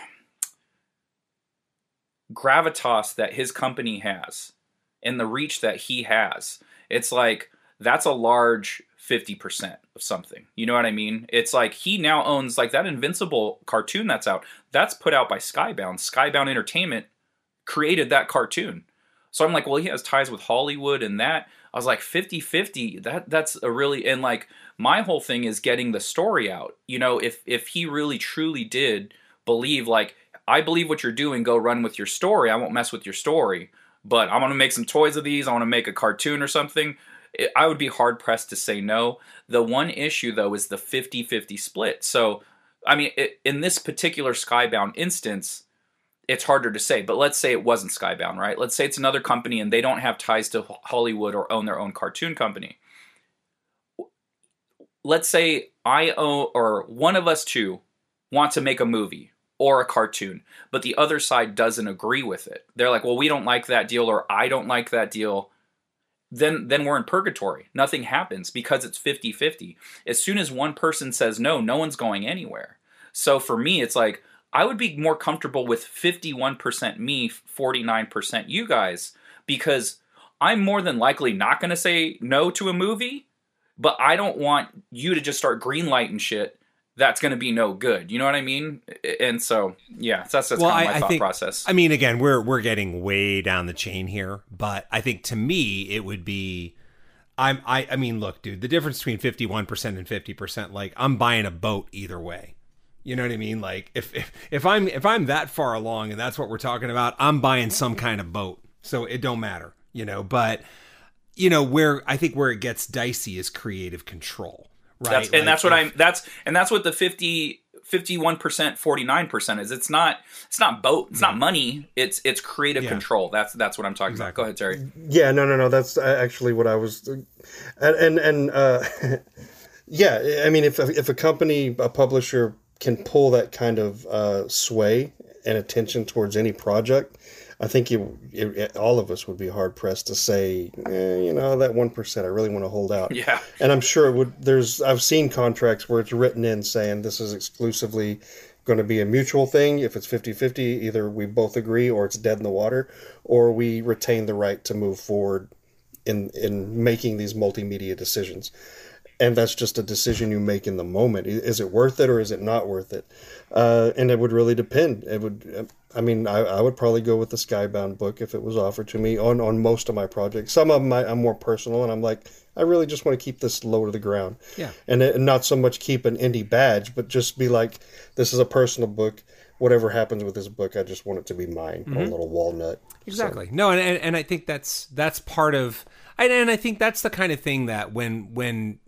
gravitas that his company has and the reach that he has it's like that's a large 50% of something. You know what I mean? It's like he now owns like that Invincible cartoon that's out. That's put out by Skybound. Skybound Entertainment created that cartoon. So I'm like, well, he has ties with Hollywood and that. I was like 50-50. That that's a really and like my whole thing is getting the story out. You know, if if he really truly did believe like I believe what you're doing, go run with your story. I won't mess with your story. But I want to make some toys of these. I want to make a cartoon or something I would be hard pressed to say no. The one issue, though, is the 50 50 split. So, I mean, in this particular Skybound instance, it's harder to say, but let's say it wasn't Skybound, right? Let's say it's another company and they don't have ties to Hollywood or own their own cartoon company. Let's say I own, or one of us two want to make a movie or a cartoon, but the other side doesn't agree with it. They're like, well, we don't like that deal, or I don't like that deal then then we're in purgatory. Nothing happens because it's 50-50. As soon as one person says no, no one's going anywhere. So for me, it's like I would be more comfortable with 51% me, 49% you guys because I'm more than likely not going to say no to a movie, but I don't want you to just start greenlighting shit that's going to be no good. You know what I mean? And so, yeah, that's that's well, kind of my I, thought think, process. I mean, again, we're we're getting way down the chain here, but I think to me it would be. I'm I I mean, look, dude, the difference between fifty one percent and fifty percent, like I'm buying a boat either way. You know what I mean? Like if, if if I'm if I'm that far along and that's what we're talking about, I'm buying some kind of boat. So it don't matter, you know. But you know where I think where it gets dicey is creative control Right. That's, and like that's what if, I'm that's and that's what the 50 51% 49% is it's not it's not boat it's yeah. not money it's it's creative yeah. control that's that's what i'm talking exactly. about go ahead terry yeah no no no that's actually what i was and and, and uh yeah i mean if if a company a publisher can pull that kind of uh sway and attention towards any project I think it, it, all of us would be hard pressed to say, eh, you know, that one percent. I really want to hold out. Yeah. And I'm sure it would. There's I've seen contracts where it's written in saying this is exclusively going to be a mutual thing. If it's 50-50, either we both agree or it's dead in the water, or we retain the right to move forward in in making these multimedia decisions. And that's just a decision you make in the moment. Is it worth it or is it not worth it? Uh, and it would really depend. It would I mean, I, I would probably go with the Skybound book if it was offered to me on, on most of my projects. Some of them I, am more personal, and I'm like, I really just want to keep this low to the ground. Yeah. And, it, and not so much keep an indie badge, but just be like, this is a personal book. Whatever happens with this book, I just want it to be mine, mm-hmm. a little walnut. Exactly. So. No, and, and and I think that's that's part of, and, and I think that's the kind of thing that when when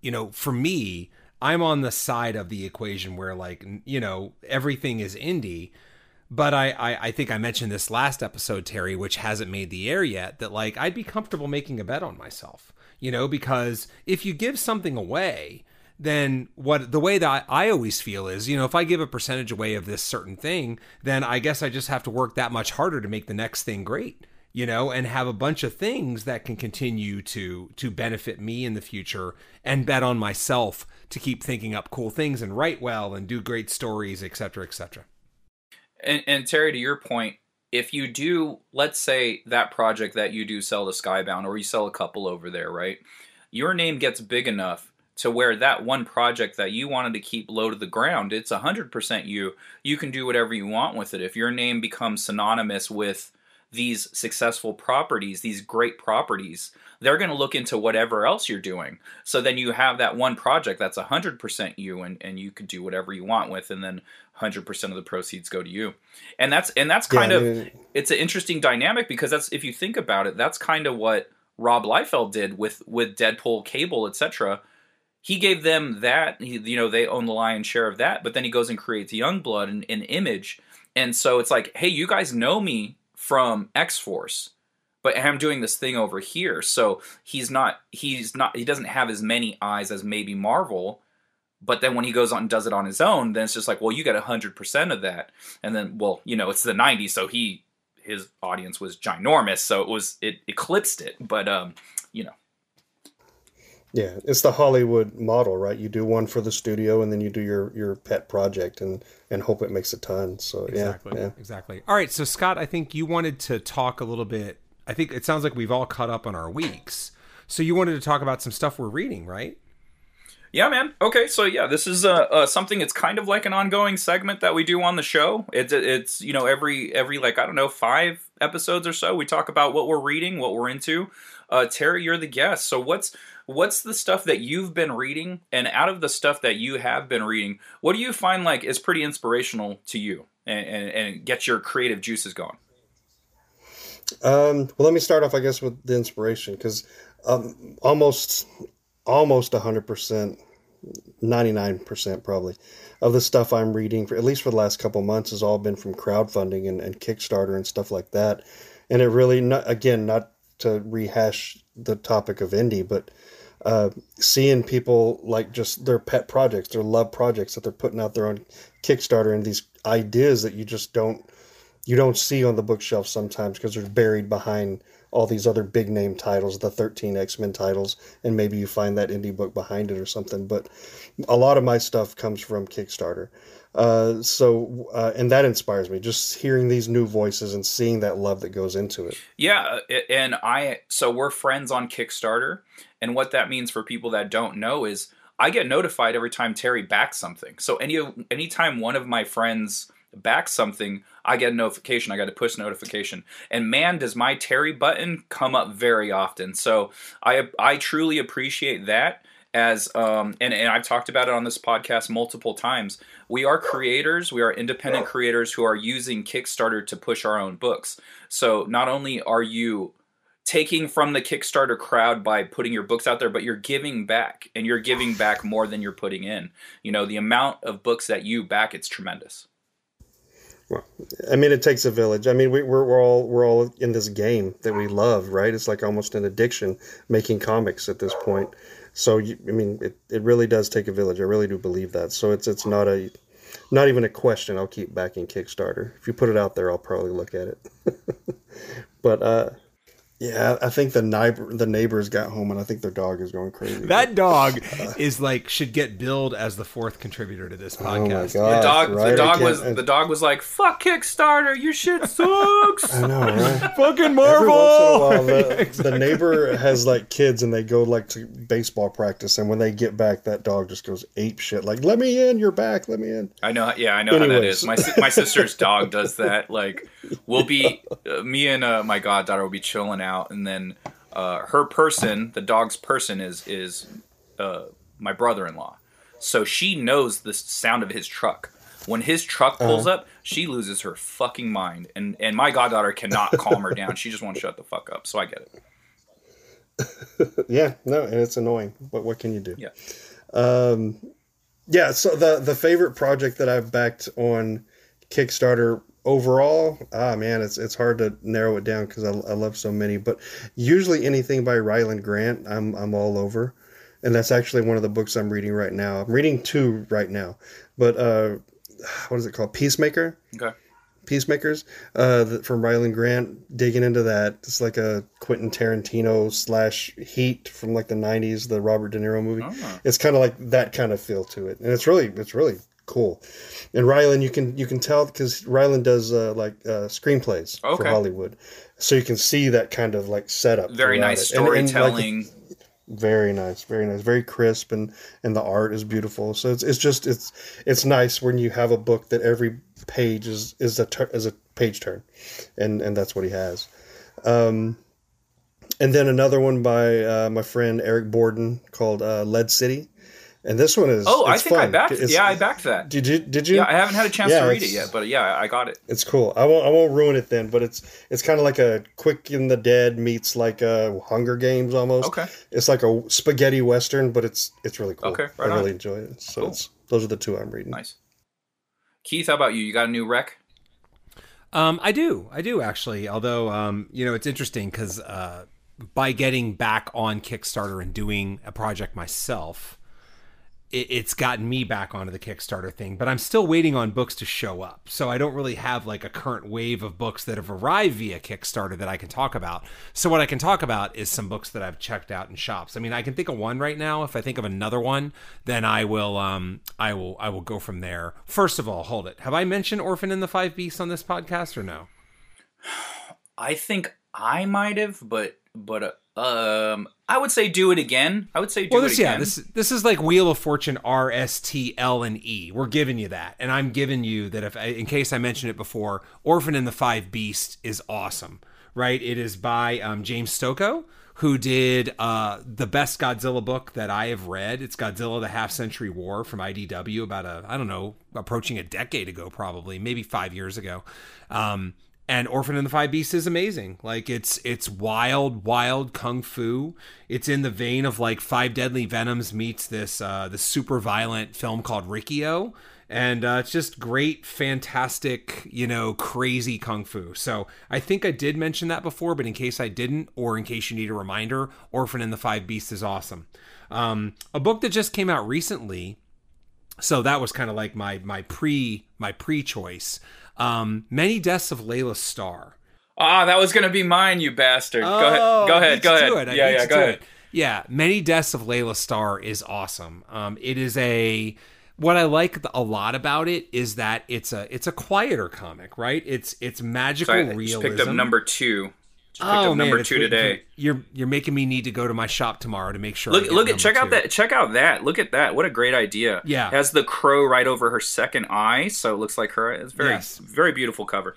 you know, for me, I'm on the side of the equation where like you know everything is indie but I, I, I think I mentioned this last episode, Terry, which hasn't made the air yet, that like I'd be comfortable making a bet on myself, you know, because if you give something away, then what the way that I, always feel is, you know, if I give a percentage away of this certain thing, then I guess I just have to work that much harder to make the next thing great you know and have a bunch of things that can continue to to benefit me in the future and bet on myself to keep thinking up cool things and write well and do great stories etc etc and, and Terry, to your point, if you do, let's say that project that you do sell to Skybound, or you sell a couple over there, right? Your name gets big enough to where that one project that you wanted to keep low to the ground, it's 100% you. You can do whatever you want with it. If your name becomes synonymous with these successful properties, these great properties, they're going to look into whatever else you're doing. So then you have that one project that's 100% you and, and you can do whatever you want with and then 100% of the proceeds go to you. And that's and that's kind yeah, of it's an interesting dynamic because that's if you think about it, that's kind of what Rob Liefeld did with with Deadpool, Cable, etc. He gave them that, he, you know, they own the lion's share of that, but then he goes and creates Youngblood and an image. And so it's like, hey, you guys know me from X Force, but I'm doing this thing over here. So he's not he's not he doesn't have as many eyes as maybe Marvel. But then when he goes on and does it on his own, then it's just like, well, you get hundred percent of that, and then, well, you know, it's the '90s, so he his audience was ginormous, so it was it eclipsed it. But um, you know, yeah, it's the Hollywood model, right? You do one for the studio, and then you do your your pet project, and and hope it makes a ton. So exactly, yeah, yeah. exactly. All right, so Scott, I think you wanted to talk a little bit. I think it sounds like we've all caught up on our weeks. So you wanted to talk about some stuff we're reading, right? Yeah, man. Okay, so yeah, this is uh, uh, something. It's kind of like an ongoing segment that we do on the show. It's it's you know every every like I don't know five episodes or so we talk about what we're reading, what we're into. Uh, Terry, you're the guest. So what's what's the stuff that you've been reading, and out of the stuff that you have been reading, what do you find like is pretty inspirational to you and and, and gets your creative juices going? Um, well, let me start off, I guess, with the inspiration because um, almost almost 100% 99% probably of the stuff i'm reading for at least for the last couple months has all been from crowdfunding and, and kickstarter and stuff like that. And it really not again not to rehash the topic of indie but uh, seeing people like just their pet projects their love projects that they're putting out there on kickstarter and these ideas that you just don't you don't see on the bookshelf sometimes because they're buried behind all these other big name titles, the 13 X Men titles, and maybe you find that indie book behind it or something. But a lot of my stuff comes from Kickstarter. Uh, so, uh, and that inspires me just hearing these new voices and seeing that love that goes into it. Yeah. And I, so we're friends on Kickstarter. And what that means for people that don't know is I get notified every time Terry backs something. So any anytime one of my friends backs something, I get a notification. I got a push notification. And man, does my Terry button come up very often. So I I truly appreciate that as um and, and I've talked about it on this podcast multiple times. We are creators, we are independent creators who are using Kickstarter to push our own books. So not only are you taking from the Kickstarter crowd by putting your books out there, but you're giving back and you're giving back more than you're putting in. You know, the amount of books that you back, it's tremendous. Well, I mean, it takes a village. I mean, we, we're, we're all we're all in this game that we love, right? It's like almost an addiction making comics at this point. So, you, I mean, it, it really does take a village. I really do believe that. So it's it's not a not even a question. I'll keep backing Kickstarter. If you put it out there, I'll probably look at it. but uh, yeah, I think the neighbor the neighbors got home, and I think their dog is going crazy. That dog is like should get billed as the fourth contributor to this podcast. Oh my The dog, right? the dog was the dog was like, "Fuck Kickstarter, your shit sucks." I know, right? Fucking Every Marvel. once in a while, the, the neighbor has like kids, and they go like to baseball practice, and when they get back, that dog just goes ape shit. Like, let me in, you're back, let me in. I know, yeah, I know how that Anyways. is. My my sister's dog does that. Like, we'll be uh, me and uh, my goddaughter will be chilling out, and then uh, her person, the dog's person, is is uh, my brother-in-law. So she knows the sound of his truck. When his truck pulls up, she loses her fucking mind, and and my goddaughter cannot calm her down. She just won't shut the fuck up. So I get it. Yeah, no, and it's annoying, but what can you do? Yeah. Um, yeah. So the the favorite project that I've backed on Kickstarter overall, ah man, it's it's hard to narrow it down because I, I love so many. But usually anything by Ryland Grant, I'm I'm all over, and that's actually one of the books I'm reading right now. I'm reading two right now, but uh, what is it called? Peacemaker. Okay. Peacemakers uh, from Ryland Grant, digging into that. It's like a Quentin Tarantino slash Heat from like the '90s, the Robert De Niro movie. Oh. It's kind of like that kind of feel to it, and it's really it's really cool. And Ryland, you can you can tell because Ryland does uh, like uh, screenplays for Hollywood, so you can see that kind of like setup. Very nice it. And- and, like, storytelling. very nice very nice very crisp and and the art is beautiful so it's it's just it's it's nice when you have a book that every page is is a tur- is a page turn and and that's what he has um and then another one by uh, my friend Eric Borden called uh, Lead City and this one is oh, I it's think I backed. It's- yeah, I backed that. did you did you Yeah, I haven't had a chance Yeah, to read it yet, but yeah, I got it. it's cool. I won't. I won't ruin it then. But it's it's kind of like a Quick and the Dead meets like a Hunger Games almost. Okay. It's like a spaghetti western, but it's it's really cool. Okay, right I on. really enjoy it. So Cool. it's those are the two I'm reading. Nice. Keith, how about you? You got a new rec? Um, I do, I do actually. Although, um, you know, it's interesting because uh, by getting back on Kickstarter and doing a project myself, it, it's gotten me back onto the Kickstarter thing. But I'm still waiting on books to show up, so I don't really have like a current wave of books that have arrived via Kickstarter that I can talk about. So what I can talk about is some books that I've checked out in shops. I mean, I can think of one right now. If I think of another one, then I will, um, I will, I will go from there. First of all, hold it. Have I mentioned Orphan and the Five Beasts on this podcast or no? I think I might have, but but uh, Um, I would say do it again. I would say do well, it this again. yeah, this this is like Wheel of Fortune R S T L and E. We're giving you that, and I'm giving you that. If in case I mentioned it before, Orphan and the Five Beasts is awesome, right? It is by um, James Stokoe, who did uh, the best Godzilla book that I have read. It's Godzilla: The Half Century War from IDW, about a I don't know, approaching a decade ago, probably maybe five years ago. Um, and Orphan and the Five Beasts is amazing. Like it's it's wild, wild kung fu. It's in the vein of like Five Deadly Venoms meets this uh, this super violent film called Riki-Oh. And uh, it's just great, fantastic, you know, crazy kung fu. So I think I did mention that before, but in case I didn't, or in case you need a reminder, Orphan and the Five Beasts is awesome. Um, a book that just came out recently. So that was kind of like my my pre my pre choice. Um, Many Deaths of Laila Starr. ah, that was gonna be mine, you bastard. go ahead. Oh, Go ahead. Go ahead. I Yeah, yeah. Go ahead. it. Yeah, Many Deaths of Laila Starr is awesome. Um, it is a what I like a lot about it is that it's a it's a quieter comic, right? It's it's magical So I realism. just picked up number two. Just oh man, number two today. You're you're making me need to go to my shop tomorrow to make sure. I Look, look at check out that check out that. Look at that. What a great idea. Yeah. Has the crow right over her second eye, so it looks like her. It's very Yes. very beautiful cover.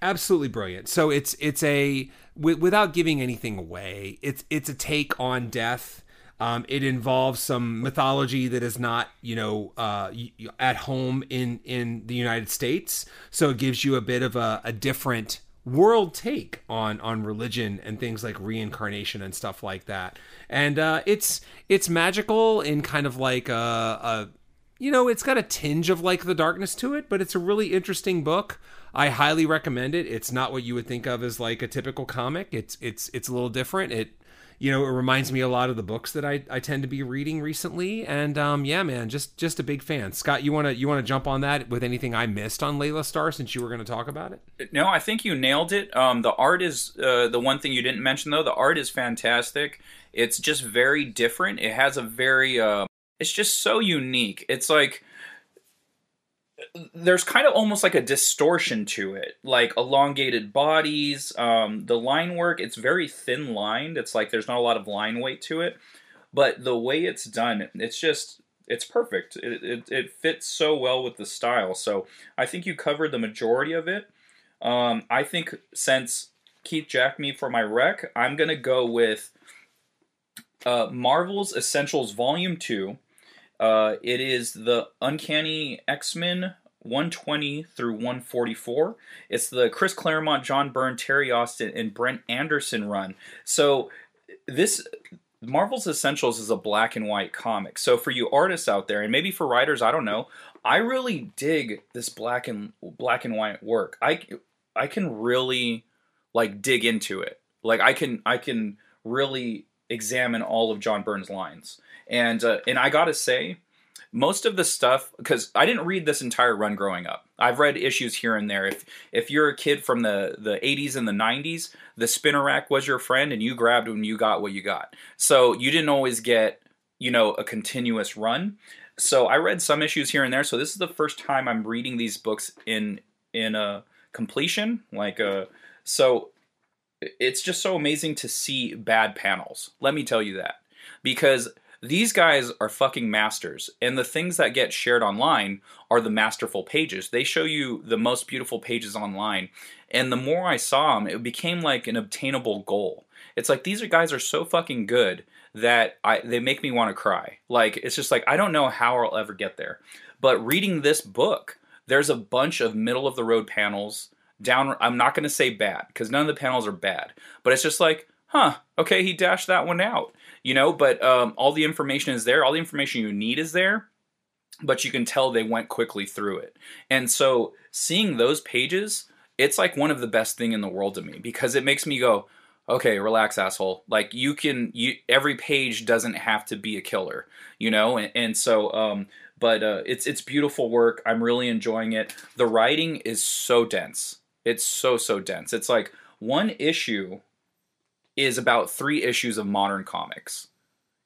absolutely brilliant. So it's it's a w- without giving anything away, it's it's a take on death. Um, it involves some mythology that is not, you know, uh, at home in in the United States. So it gives you a bit of a, a different world take on on religion and things like reincarnation and stuff like that. And uh, it's it's magical in kind of like a, a you know, it's got a tinge of like the darkness to it, but it's a really interesting book. I highly recommend it. It's not what you would think of as like a typical comic. It's it's it's a little different. It you know, it reminds me a lot of the books that I, I tend to be reading recently. And um, yeah, man, just just a big fan. Scott, you wanna you wanna jump on that with anything I missed on Laila Starr since you were gonna talk about it? No, I think you nailed it. Um, the art is uh, the one thing you didn't mention though. The art is fantastic. It's just very different. It has a very uh, it's just so unique. It's like there's kind of almost like a distortion to it, like elongated bodies. Um, the line work, it's very thin lined. It's like there's not a lot of line weight to it, but the way it's done, it's just it's perfect. It, it, it fits so well with the style. So I think you covered the majority of it. Um, I think since Keith jacked me for my rec, I'm gonna go with uh, Marvel's Essentials Volume Two. Uh, it is the Uncanny X Men 120 through 144. It's the Chris Claremont, John Byrne, Terry Austin, and Brent Anderson run. So this Marvel's Essentials is a black and white comic. So for you artists out there, and maybe for writers, I don't know, I really dig this black and black and white work. I I can really like dig into it. Like I can I can really examine all of John Byrne's lines. And uh, and I gotta say, most of the stuff because I didn't read this entire run growing up. I've read issues here and there. If if you're a kid from the the 80s and the 90s, the spinner rack was your friend, and you grabbed when you got what you got. So you didn't always get you know a continuous run. So I read some issues here and there. So this is the first time I'm reading these books in in a completion. Like a so it's just so amazing to see bad panels. Let me tell you that because these guys are fucking masters and the things that get shared online are the masterful pages. They show you the most beautiful pages online and the more i saw them it became like an obtainable goal. It's like these guys are so fucking good that i they make me want to cry. Like it's just like i don't know how i'll ever get there. But reading this book there's a bunch of middle of the road panels down i'm not going to say bad because none of the panels are bad but it's just like huh okay he dashed that one out you know but um, all the information is there all the information you need is there but you can tell they went quickly through it. And so seeing those pages it's like one of the best thing in the world to me because it makes me go okay relax asshole. Like you can you every page doesn't have to be a killer you know? And, and so um but uh, it's it's beautiful work. I'm really enjoying it. The writing is so dense. It's so so dense. It's like one issue is about three issues of modern comics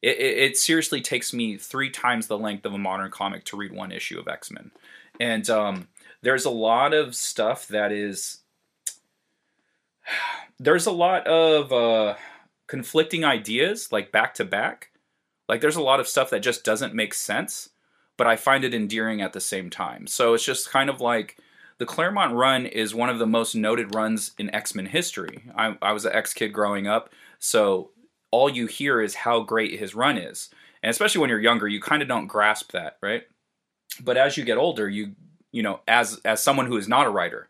it, it, it seriously takes me three times the length of a modern comic to read one issue of x-men and um, there's a lot of stuff that is there's a lot of uh, conflicting ideas like back to back. Like there's a lot of stuff that just doesn't make sense, but I find it endearing at the same time. So it's just kind of like the Claremont run is one of the most noted runs in X Men history. I, I was an X kid growing up, so all you hear is how great his run is. And especially when you're younger, you kind of don't grasp that, right? But as you get older, you you know, as as someone who is not a writer,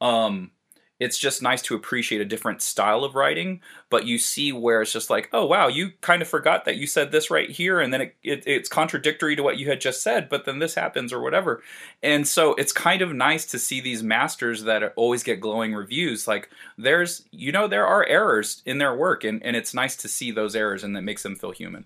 um, it's just nice to appreciate a different style of writing but you see where it's just like oh wow you kind of forgot that you said this right here and then it, it, it's contradictory to what you had just said but then this happens or whatever. And so it's kind of nice to see these masters that always get glowing reviews. Like there's you know there are errors in their work and, and it's nice to see those errors and that makes them feel human.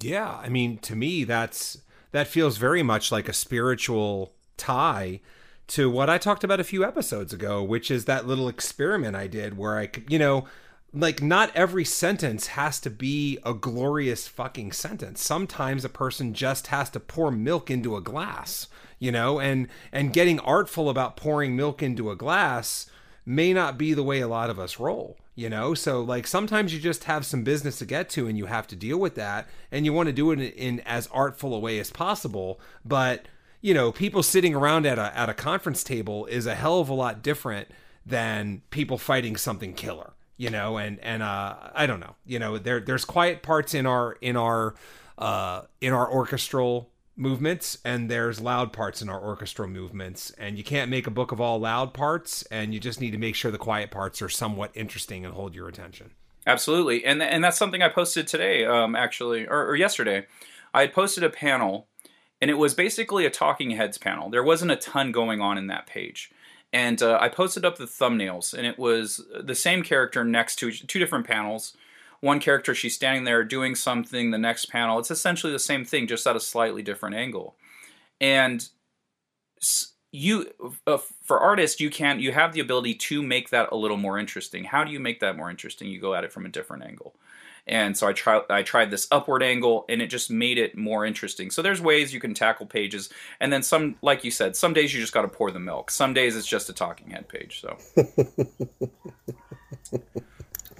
Yeah i mean to me that's that feels very much like a spiritual tie to what I talked about a few episodes ago, which is that little experiment I did where I could, you know, like not every sentence has to be a glorious fucking sentence. Sometimes a person just has to pour milk into a glass, you know, and and getting artful about pouring milk into a glass may not be the way a lot of us roll, you know? So like sometimes you just have some business to get to and you have to deal with that and you want to do it in, in as artful a way as possible, but you know, people sitting around at a at a conference table is a hell of a lot different than people fighting something killer. You know, and and uh, I don't know. You know, there there's quiet parts in our in our uh, in our orchestral movements and there's loud parts in our orchestral movements and you can't make a book of all loud parts and you just need to make sure the quiet parts are somewhat interesting and hold your attention absolutely and and that's something i posted today um actually or, or yesterday i posted a panel and it was basically a talking heads panel. There wasn't a ton going on in that page. And uh, I posted up the thumbnails, and it was the same character next to two different panels. One character, she's standing there doing something, the next panel, it's essentially the same thing, just at a slightly different angle. And you, uh, for artists, you can you have the ability to make that a little more interesting. How do you make that more interesting? You go at it from a different angle and so I tried I tried this upward angle and it just made it more interesting. So there's ways you can tackle pages, and then some, like you said, some days you just got to pour the milk. Some days it's just a talking head page. So.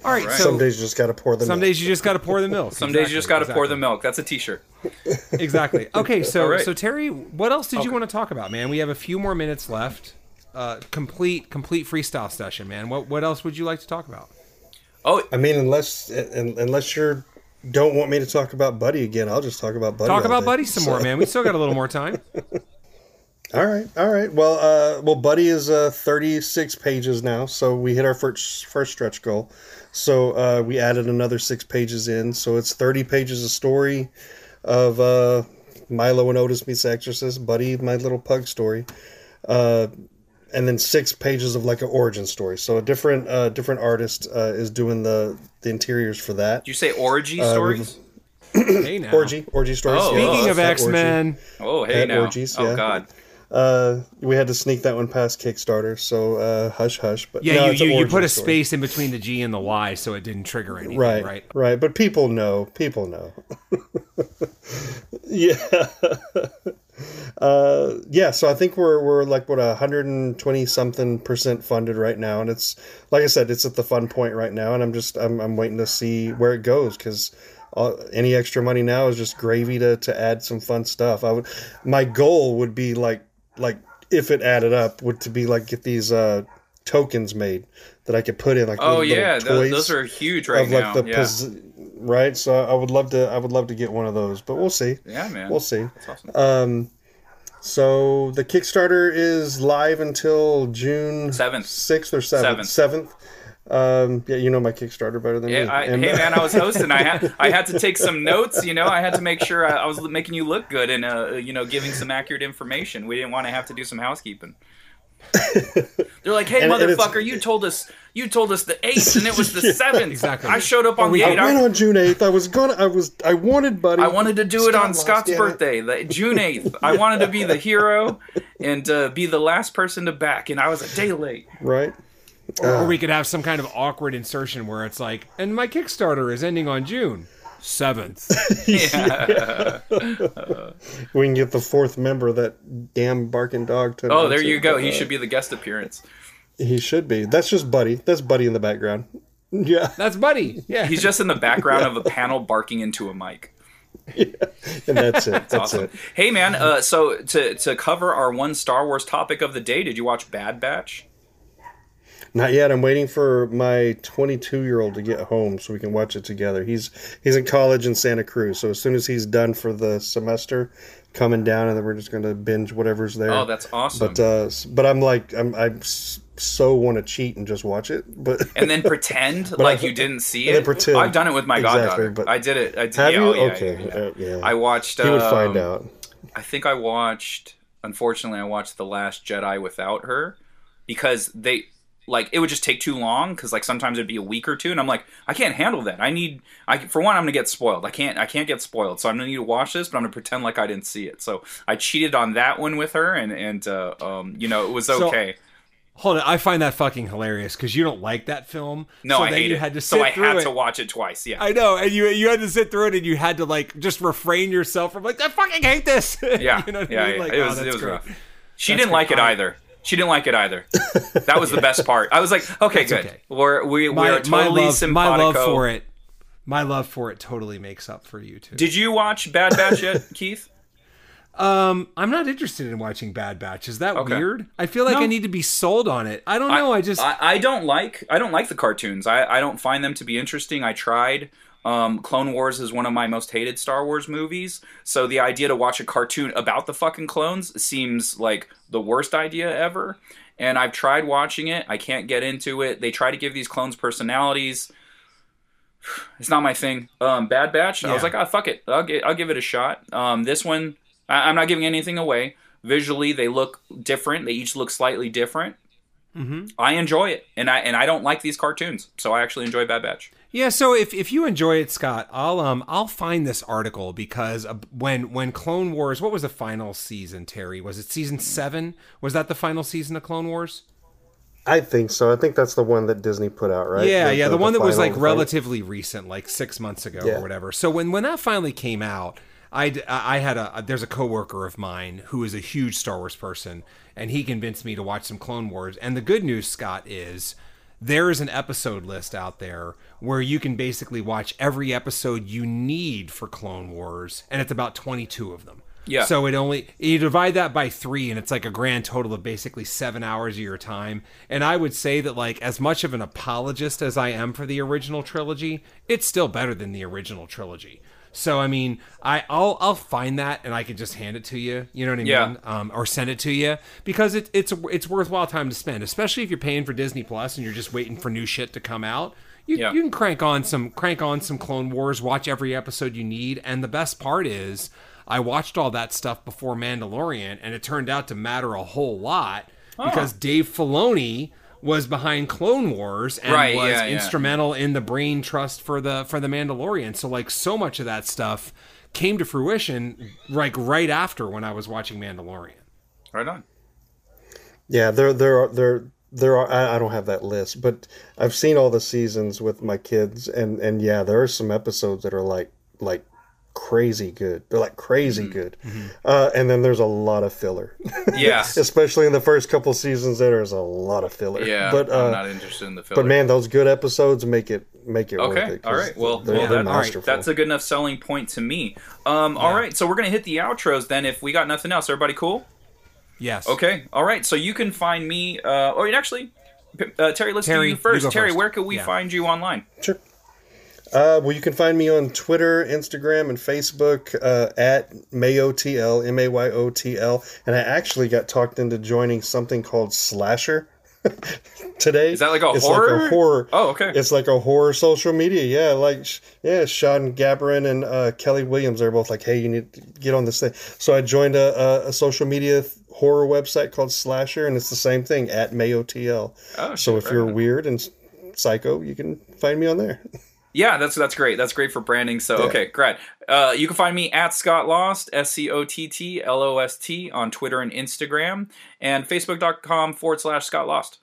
All right. So some days you just got to pour the. Some milk. days you just got to pour the milk. Some exactly, days you just got to exactly. pour the milk. That's a T-shirt. exactly. Okay. So right. so Terry, what else did okay. you want to talk about, man? We have a few more minutes left. Uh, complete complete freestyle session, man. What what else would you like to talk about? Oh, I mean, unless unless you're don't want me to talk about Buddy again, I'll just talk about Buddy. Talk about day. Buddy some so. more, man. We still got a little more time. all right, all right. Well, uh, well, Buddy is uh, 36 pages now, so we hit our first first stretch goal. So uh, we added another six pages in, so it's 30 pages of story of uh, Milo and Otis meets Exorcist, Buddy, my little pug story. Uh, and then six pages of like an origin story. So a different uh, different artist uh, is doing the the interiors for that. Did you say orgy uh, stories? hey now. Orgy, orgy stories. Oh, Speaking of X Men, oh hey now. Orgies, oh god. Uh, we had to sneak that one past Kickstarter, so uh, hush hush. But yeah, no, you, you, you, put a story. space in between the G and the Y, so it didn't trigger anything. Right, right, right. But people know. People know. yeah. uh, yeah, so I think we're we're like what hundred and twenty something percent funded right now, and it's like I said, it's at the fun point right now, and I'm just I'm I'm waiting to see where it goes because any extra money now is just gravy to to add some fun stuff. I would my goal would be like like if it added up would to be like get these uh tokens made that I could put in like oh yeah those, those are huge right of, like, now the yeah. Pos- right so I would love to I would love to get one of those but we'll see yeah man we'll see awesome. um so the Kickstarter is live until June seventh, sixth or seventh, seventh. Um, yeah, you know my Kickstarter better than yeah, me. I, and, hey man, I was hosting. I had I had to take some notes. You know, I had to make sure I, I was making you look good and uh, you know giving some accurate information. We didn't want to have to do some housekeeping. They're like, "Hey, and, motherfucker, and you told us you told us the eighth, and it was the seventh. exactly. I showed up on the eighth. I went on June eighth. I was gonna. I was. I wanted Buddy. I wanted to do Scott it on Scott's birthday, the, June eighth. I wanted to be the hero and uh, be the last person to back, and I was a day late. Right. Or, uh, or we could have some kind of awkward insertion where it's like, and my Kickstarter is ending on June seventh. yeah. we can get the fourth member, that damn barking dog. To oh, there you go. He should be the guest appearance. He should be. That's just Buddy. That's Buddy in the background. Yeah, That's Buddy. Yeah. He's just in the background of a panel barking into a mic. Yeah. and that's it. That's Awesome. it. Hey man, uh, so to to cover our one Star Wars topic of the day, did you watch Bad Batch? Not yet. I'm waiting for my 22 year old to get home so we can watch it together. He's he's in college in Santa Cruz, so as soon as he's done for the semester, coming down, and then we're just gonna binge whatever's there. Oh, that's awesome. But uh, but I'm like I'm I so want to cheat and just watch it, but and then pretend I- like you didn't see it. pretend. I've done it with my Exactly, goddaughter. but- I did it. I did. have yeah, you? oh, yeah, okay, yeah, uh, yeah. I watched. he would um, find out. I think I watched. Unfortunately, I watched The Last Jedi without her because they like it would just take too long. Because like sometimes it'd be a week or two, and I'm like, I can't handle that. I need. I for one, I'm gonna get spoiled. I can't. I can't get spoiled. So I'm gonna need to watch this, but I'm gonna pretend like I didn't see it. So I cheated on that one with her, and and uh, um, you know, it was So- okay. Hold on, I find that fucking hilarious because you don't like that film. no, so I hate you it. had to so sit I had it. to watch it twice. Yeah. I know, and you you had to sit through it, and you had to like just refrain yourself from like I fucking hate this. Yeah, you know what yeah, I mean? yeah. Like, it oh, was, that's it was great. rough. She That's didn't like it either. She didn't like it either. That was the best part. I was like, okay, good. okay. We're we, we My, are my totally love, simpatico. my love for it, my love for it totally makes up for you too. Did you watch Bad Batch yet, Keith? Um, I'm not interested in watching Bad Batch. Is that Okay. weird? I feel like No. I need to be sold on it. I don't know. I, just I, I don't like I don't like the cartoons. I, I don't find them to be interesting. I tried. Um, Clone Wars is one of my most hated Star Wars movies. So the idea to watch a cartoon about the fucking clones seems like the worst idea ever. And I've tried watching it. I can't get into it. They try to give these clones personalities. It's not my thing. Um, Bad Batch. I was like, ah, fuck it. I'll, I'll give it a shot. Um, this one, I- I'm not giving anything away. Visually, they look different. They each look slightly different. Mhm. I enjoy it, and I and I don't like these cartoons, so I actually enjoy Bad Batch. Yeah, so if, if you enjoy it, Scott, I'll um I'll find this article because uh, when when Clone Wars, what was the final season? Terry, was it season seven? Was that the final season of Clone Wars? I think so. I think that's the one that Disney put out, right? Yeah, yeah, the, one that was like the relatively recent, like six months ago Yeah. or whatever. So when when that finally came out, I I had a there's a coworker of mine who is a huge Star Wars person, and he convinced me to watch some Clone Wars. And the good news, Scott, is there is an episode list out there where you can basically watch every episode you need for Clone Wars, and it's about 22 of them. Yeah. So it only you divide that by three, and it's like a grand total of basically seven hours of your time. And I would say that like as much of an apologist as I am for the original trilogy, it's still better than the original trilogy. So I mean, I I'll I'll find that and I can just hand it to you. You know what I Yeah. mean? Um, or send it to you because it, it's it's worthwhile time to spend, especially if you're paying for Disney Plus and you're just waiting for new shit to come out. You, Yeah. you can crank on some crank on some Clone Wars, watch every episode you need, and the best part is I watched all that stuff before Mandalorian, and it turned out to matter a whole lot because Dave Filoni was behind Clone Wars and Right, was yeah, yeah. instrumental in the brain trust for the for the Mandalorian. So like so much of that stuff came to fruition like right after when I was watching Mandalorian. Right on. Yeah, there there are there there are I, I don't have that list, but I've seen all the seasons with my kids and and yeah, there are some episodes that are like like crazy good. They're like crazy Mm-hmm. good. Uh, and then there's a lot of filler. Yeah, Especially in the first couple seasons there's a lot of filler. yeah. But I'm uh not interested in the filler. but man, those good episodes make it make it worth Okay. it. All 'cause right. Well, they're, well they're that, all right. That's a good enough selling point to me. Um, All right. So we're gonna hit the outros then. If we got nothing else, everybody cool? Yes. Okay. All right. So you can find me. Uh, or actually, uh, Terry, let's Terry, do you first. you Terry, first. where can we Yeah. find you online? Sure. Uh, well, you can find me on Twitter, Instagram, and Facebook uh, at MayOTL, M A Y O T L. And I actually got talked into joining something called Slasher today. Is that like a it's horror? Like a horror. Oh, okay. It's like a horror social media. Yeah, like yeah, Sean Gabborin and uh, Kelly Williams. They're both like, hey, you need to get on this thing. So I joined a, a, a social media th- horror website called Slasher, and it's the same thing at MayOTL. Oh, so if you're weird and psycho, you can find me on there. Yeah, that's that's great. That's great for branding. So okay, great. Uh, you can find me at Scott Lost, S C O T T L O S T, on Twitter and Instagram, and Facebook.com forward slash Scott Lost.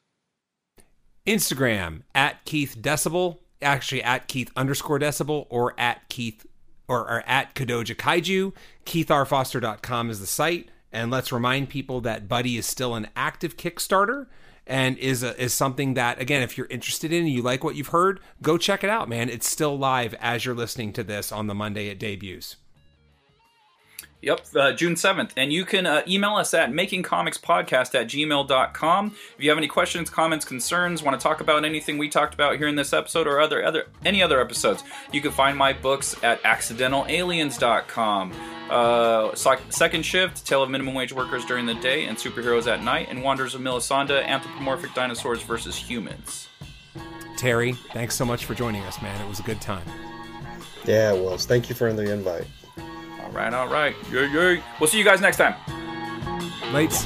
Instagram at Keith Decibel, actually at Keith underscore Decibel, or at Keith or, or at Kodoja Kaiju. KeithRFoster.com is the site. And let's remind people that Buddy is still an active Kickstarter. And is a, is something that again, if you're interested in and you like what you've heard, go check it out, man. It's still live as you're listening to this on the Monday it debuts. Yep, uh, June 7th. And you can uh, email us at makingcomicspodcast at gmail.com. If you have any questions, comments, concerns, want to talk about anything we talked about here in this episode or other, other any other episodes, you can find my books at accidentalaliens.com. Uh, second Shift, Tale of Minimum Wage Workers During the Day and Superheroes at Night, and Wanderers of Melisande, Anthropomorphic Dinosaurs versus Humans. Terry, thanks so much for joining us, man. It was a good time. Yeah, it was. Thank you for the invite right, all right. Yeah, yeah. We'll see you guys next time. Lights.